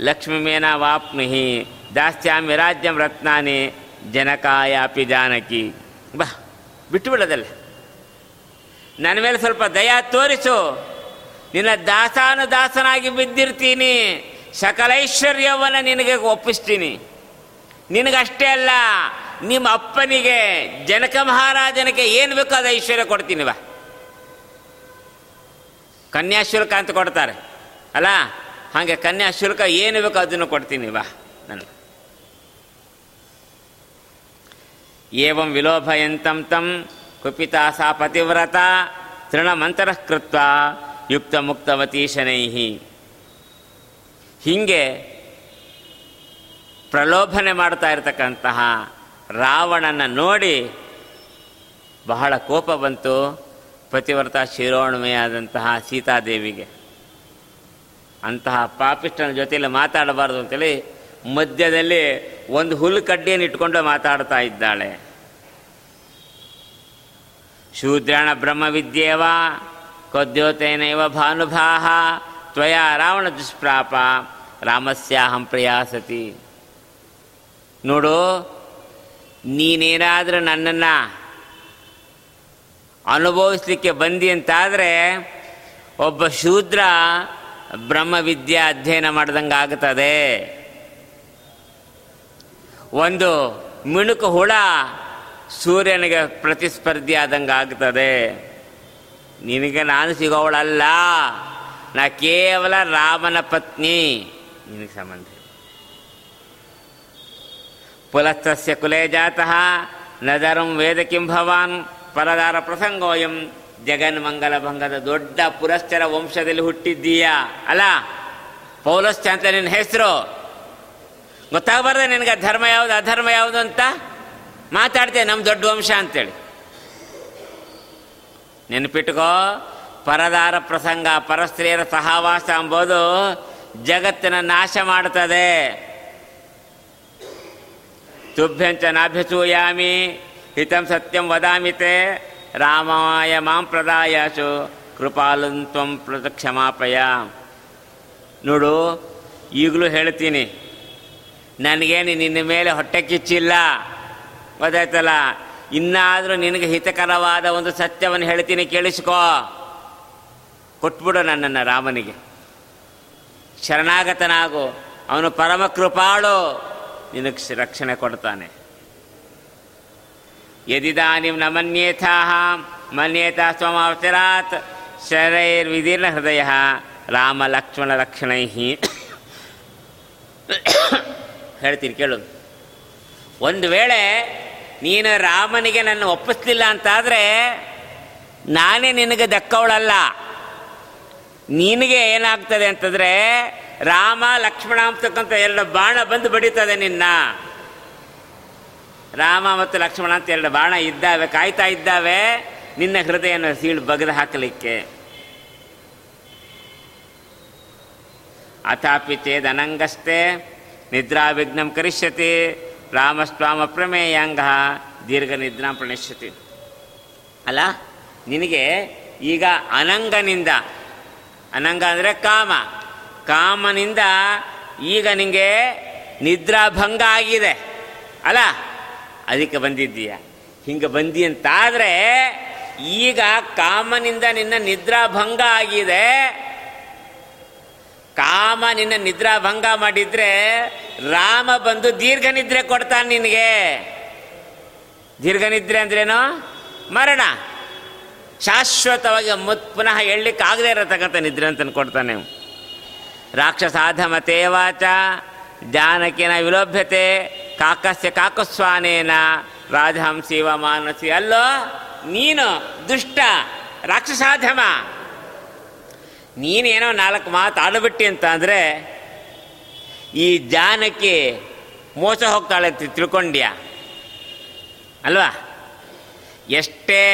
ಲಕ್ಷ್ಮೀಮೇನ ವಾಪ್ನುಹಿ, ದಾಸ್ಯಾಮಿ ರಾಜ್ಯಂ ರತ್ನಾನಿ ಜನಕಾಯಾಪಿ ಜಾನಕಿ. ಬಾ ಬಿಟ್ಟು ಬಿಡೋದಲ್ಲ ನನ್ನ ಮೇಲೆ ಸ್ವಲ್ಪ ದಯಾ ತೋರಿಸು. ನಿನ್ನ ದಾಸಾನುದಾಸನಾಗಿ ಬಿದ್ದಿರ್ತೀನಿ. ಸಕಲೈಶ್ವರ್ಯವನ್ನು ನಿನಗೆ ಒಪ್ಪಿಸ್ತೀನಿ. ನಿನಗಷ್ಟೇ ಅಲ್ಲ ನಿಮ್ಮ ಅಪ್ಪನಿಗೆ ಜನಕ ಮಹಾರಾಜನಿಗೆ ಏನು ಬೇಕೋ ಅದು ಐಶ್ವರ್ಯ ಕೊಡ್ತೀನಿ ಬಾ. ಕನ್ಯಾಶುಲ್ಕ ಅಂತ ಕೊಡ್ತಾರೆ. ಅಲ್ಲ, ಹಾಗೆ ಕನ್ಯಾಶುಲ್ಕ ಏನು ಬೇಕೋ ಅದನ್ನು ಕೊಡ್ತೀನಿ ಬಾ ನನ್ನ. ಏವಂ ವಿಲೋಭಯಂತಂ ತಂ ಕುಪಿತಾ ಸಾ ಪತಿವ್ರತ ತೃಣಮಂತರಃ ಕೃತ್ವ ಯುಕ್ತ ಮುಕ್ತವತಿ ಶನೈಹಿ ಹೀಗೆ ಪ್ರಲೋಭನೆ ಮಾಡ್ತಾ ಇರತಕ್ಕಂತಹ ರಾವಣನ ನೋಡಿ ಬಹಳ ಕೋಪ ಬಂತು. ಪತಿವ್ರತ ಶಿರೋಣ್ಮೆಯಾದಂತಹ ಸೀತಾದೇವಿಗೆ. ಅಂತಹ ಪಾಪಿಷ್ಟನ ಜೊತೆಯಲ್ಲಿ ಮಾತಾಡಬಾರ್ದು ಅಂತೇಳಿ ಮಧ್ಯದಲ್ಲಿ ಒಂದು ಹುಲ್ಲು ಕಡ್ಡಿಯನ್ನು ಇಟ್ಕೊಂಡು ಮಾತಾಡ್ತಾ ಇದ್ದಾಳೆ. ಶೂದ್ರಾಣ ಬ್ರಹ್ಮವಿದ್ಯೇವ ಕದ್ಯೋತೇನೈವ ಭಾನುಭಾಹ ತ್ವಯ ರಾವಣ ದುಷ್ಪ್ರಾಪ ರಾಮಸ್ಯಾಹಂ ಪ್ರಿಯಾಸತಿ. ನೋಡು ನೀನೇನಾದರೂ ನನ್ನನ್ನು ಅನುಭವಿಸಲಿಕ್ಕೆ ಬಂದಿ ಅಂತಾದರೆ ಒಬ್ಬ ಶೂದ್ರ ಬ್ರಹ್ಮವಿದ್ಯೆ ಅಧ್ಯಯನ ಮಾಡ್ದಂಗೆ ಆಗ್ತದೆ. ಒಂದು ಮಿಣುಕು ಹುಳ ಸೂರ್ಯನಿಗೆ ಪ್ರತಿಸ್ಪರ್ಧಿ ಆದಂಗೆ ಆಗ್ತದೆ. ನಿನಗೆ ನಾನು ಸಿಗೋವಳಲ್ಲ. ನಾ ಕೇವಲ ರಾಮನ ಪತ್ನಿ. ನಿನಗೆ ಸಂಬಂಧ ಪುಲಸ್ತಸ್ಯ ಕುಲೇ ಜಾತಃ ನದರಂ ವೇದ ಕಿಂ ಭವಾನ್ ಪರದಾರ ಪ್ರಸಂಗೋಯಂ ಜಗನ್ಮಂಗಲ ಭಂಗದ ದೊಡ್ಡ ಪುರಸ್ಥರ ವಂಶದಲ್ಲಿ ಹುಟ್ಟಿದ್ದೀಯಾ ಅಲ್ಲ ಪೌಲಸ್ಥ ಅಂತ ನಿನ್ನ ಹೆಸರು ಗೊತ್ತಾಗಬಾರ್ದೆ ನಿನಗೆ ಧರ್ಮ ಯಾವುದು, ಅಧರ್ಮ ಯಾವುದು ಅಂತ? ಮಾತಾಡ್ತೇವೆ ನಮ್ಮ ದೊಡ್ಡ ವಂಶ ಅಂತೇಳಿ. ನೆನಪಿಟ್ಕೋ, ಪರದಾರ ಪ್ರಸಂಗ, ಪರಸ್ತ್ರೀಯರ ಸಹವಾಸ ಅಂಬೋದು ಜಗತ್ತಿನ ನಾಶ ಮಾಡುತ್ತದೆ. ತುಭ್ಯಂಚ ನಾಭ್ಯಸೂಯಾಮಿ ಹಿತಂ ಸತ್ಯಂ ವದಾಮಿತೆ ರಾಮಾಯ ಮಾಂ ಪ್ರದಾಯಾಸು ಕೃಪಾಲಂ ತ್ವಂ ಪ್ರತ ಕ್ಷಮಾಪಯ ನೋಡು, ಈಗಲೂ ಹೇಳ್ತೀನಿ. ನನಗೇನು ನಿನ್ನ ಮೇಲೆ ಹೊಟ್ಟೆ ಕಿಚ್ಚಿಲ್ಲ? ಗೊತ್ತಾಯ್ತಲ್ಲ? ಇನ್ನಾದರೂ ನಿನಗೆ ಹಿತಕರವಾದ ಒಂದು ಸತ್ಯವನ್ನು ಹೇಳ್ತೀನಿ ಕೇಳಿಸ್ಕೋ. ಕೊಟ್ಬಿಡು ನನ್ನನ್ನು ರಾಮನಿಗೆ. ಶರಣಾಗತನಾಗು. ಅವನು ಪರಮ ಕೃಪಾಳು. ನಿನಗೆ ರಕ್ಷಣೆ ಕೊಡ್ತಾನೆ. ಯದಿದಾನಿಂ ನ ಮನ್ಯೇಥಾ ಮನ್ಯೇತ ಶರೈರ್ ಶರೈರ್ವಿದೀರ್ಣ ಹೃದಯ, ರಾಮ ಲಕ್ಷ್ಮಣ ಲಕ್ಷಣೈ ಹೇಳ್ತೀನಿ ಕೇಳು. ಒಂದು ವೇಳೆ ನೀನು ರಾಮನಿಗೆ ನನ್ನ ಒಪ್ಪಿಸ್ಲಿಲ್ಲ ಅಂತಾದರೆ ನಾನೇ ನಿನಗೆ ದಕ್ಕವಳಲ್ಲ. ನಿನಗೆ ಏನಾಗ್ತದೆ ಅಂತಂದರೆ ರಾಮ ಲಕ್ಷ್ಮಣ ಅಂತಕ್ಕಂಥ ಎರಡು ಬಾಣ ಬಂದು ಬಡಿತದೆ ನಿನ್ನ. ರಾಮ ಮತ್ತು ಲಕ್ಷ್ಮಣ ಅಂತ ಎರಡು ಬಾಣ ಇದ್ದಾವೆ, ಕಾಯ್ತಾ ಇದ್ದಾವೆ. ನಿನ್ನ ಹೃದಯನ ಸೀಳು ಬಗೆದು ಹಾಕಲಿಕ್ಕೆ. ಅಥಾಪಿ ಚೇದನಂಗಸ್ತೆ ನಿದ್ರಾವಿಘ್ನಂ ಕರಿಷ್ಯತಿ, ರಾಮಸ್ವಾಮ ಪ್ರಮೇಯಾಂಗ, ದೀರ್ಘ ನಿದ್ರಾ ಪ್ರಣಶ್ಯತಿ. ಅಲ್ಲ, ನಿನಗೆ ಈಗ ಅನಂಗನಿಂದ, ಅನಂಗ ಅಂದರೆ ಕಾಮ. ಕಾಮನಿಂದ ಈಗ ನಿಮಗೆ ನಿದ್ರಾಭಂಗ ಆಗಿದೆ. ಅಲ್ಲ? ಅದಕ್ಕೆ ಬಂದಿದ್ದೀಯ? ಹಿಂಗೆ ಬಂದಿ ಅಂತಾದರೆ ಈಗ ಕಾಮನಿಂದ ನಿನ್ನ ನಿದ್ರಾಭಂಗ ಆಗಿದೆ. ಕಾಮ ನಿನ್ನ ನಿದ್ರಾಭಂಗ ಮಾಡಿದ್ರೆ ರಾಮ ಬಂದು ದೀರ್ಘ ನಿದ್ರೆ ಕೊಡ್ತಾನೆ ನಿನಗೆ. ದೀರ್ಘ ನಿದ್ರೆ ಅಂದ್ರೇನು? ಮರಣ. ಶಾಶ್ವತವಾಗಿ ಮತ್ ಪುನಃ ಹೇಳಲಿಕ್ಕೆ ಆಗದೆ ಇರತಕ್ಕಂಥ ನಿದ್ರೆ ಅಂತ ಕೊಡ್ತಾನೆ ರಾಕ್ಷಸಾಧಮತೆ ವಾಚ ಜಾನಕಿನ ವಿಲೋಭ್ಯತೆ, ಕಾಕಸ್ಯ ಕಾಕಸ್ವಾನೇನ ರಾಜಹಂಸೀವ ಮಾನಸಿ, ಅಲ್ಲೋ ನೀನು ದುಷ್ಟ ರಾಕ್ಷಸಾಧಮ. ನೀನೇನೋ ನಾಲ್ಕು ಮಾತು ಆಡಬಿಟ್ಟಿ ಅಂತ ಅಂದರೆ, ಈ ಜಾನಕಿ ಮೋಸ ಹೋಗ್ತಾಳೆ ಅಂತ ತಿಳ್ಕೊಂಡ್ಯಾ? ಅಲ್ವಾ? ಎಷ್ಟೇ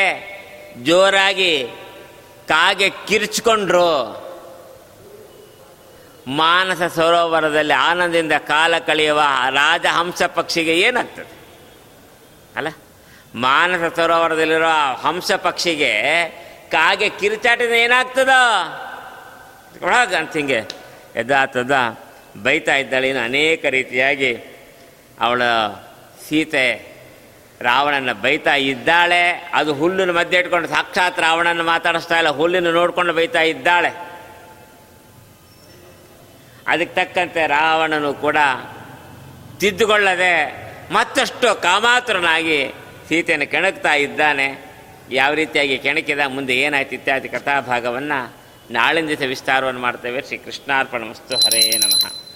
ಜೋರಾಗಿ ಕಾಗೆ ಕಿರ್ಚ್ಕೊಂಡ್ರು ಮಾನಸ ಸರೋವರದಲ್ಲಿ ಆನಂದದಿಂದ ಕಾಲ ಕಳೆಯುವ ರಾಜಹಂಸ ಪಕ್ಷಿಗೆ ಏನಾಗ್ತದೆ? ಅಲ್ಲ, ಮಾನಸ ಸರೋವರದಲ್ಲಿರೋ ಆ ಹಂಸ ಪಕ್ಷಿಗೆ ಕಾಗೆ ಕಿರುಚಾಟಿನ ಏನಾಗ್ತದ? ಅಂತ ಹಿಂಗೆ ಎದ್ದ ತದ ಬೈತಾ ಇದ್ದಾಳೆ. ಇನ್ನು ಅನೇಕ ರೀತಿಯಾಗಿ ಅವಳ ಸೀತೆ ರಾವಣನ ಬೈತಾ ಇದ್ದಾಳೆ. ಅದು ಹುಲ್ಲಿನ ಮಧ್ಯೆ ಇಟ್ಕೊಂಡು ಸಾಕ್ಷಾತ್ ರಾವಣನ ಮಾತಾಡಿಸ್ತಾ ಇಲ್ಲ. ಹುಲ್ಲಿನ ನೋಡ್ಕೊಂಡು ಬೈತಾ ಇದ್ದಾಳೆ. ಅದಕ್ಕೆ ತಕ್ಕಂತೆ ರಾವಣನು ಕೂಡ ತಿದ್ದುಕೊಳ್ಳದೆ ಮತ್ತಷ್ಟು ಕಾಮಾತುರನಾಗಿ ಸೀತೆಯನ್ನು ಕೆಣಕ್ತಾ ಇದ್ದಾನೆ. ಯಾವ ರೀತಿಯಾಗಿ ಕೆಣಕಿದ, ಮುಂದೆ ಏನಾಯ್ತು ಇತ್ಯಾದಿ ಕಥಾಭಾಗವನ್ನು ನಾಳಿನ ದಿವಸ ವಿಸ್ತಾರವನ್ನು ಮಾಡ್ತೇವೆ. ಶ್ರೀ ಕೃಷ್ಣಾರ್ಪಣ ಹರೇ ನಮಃ.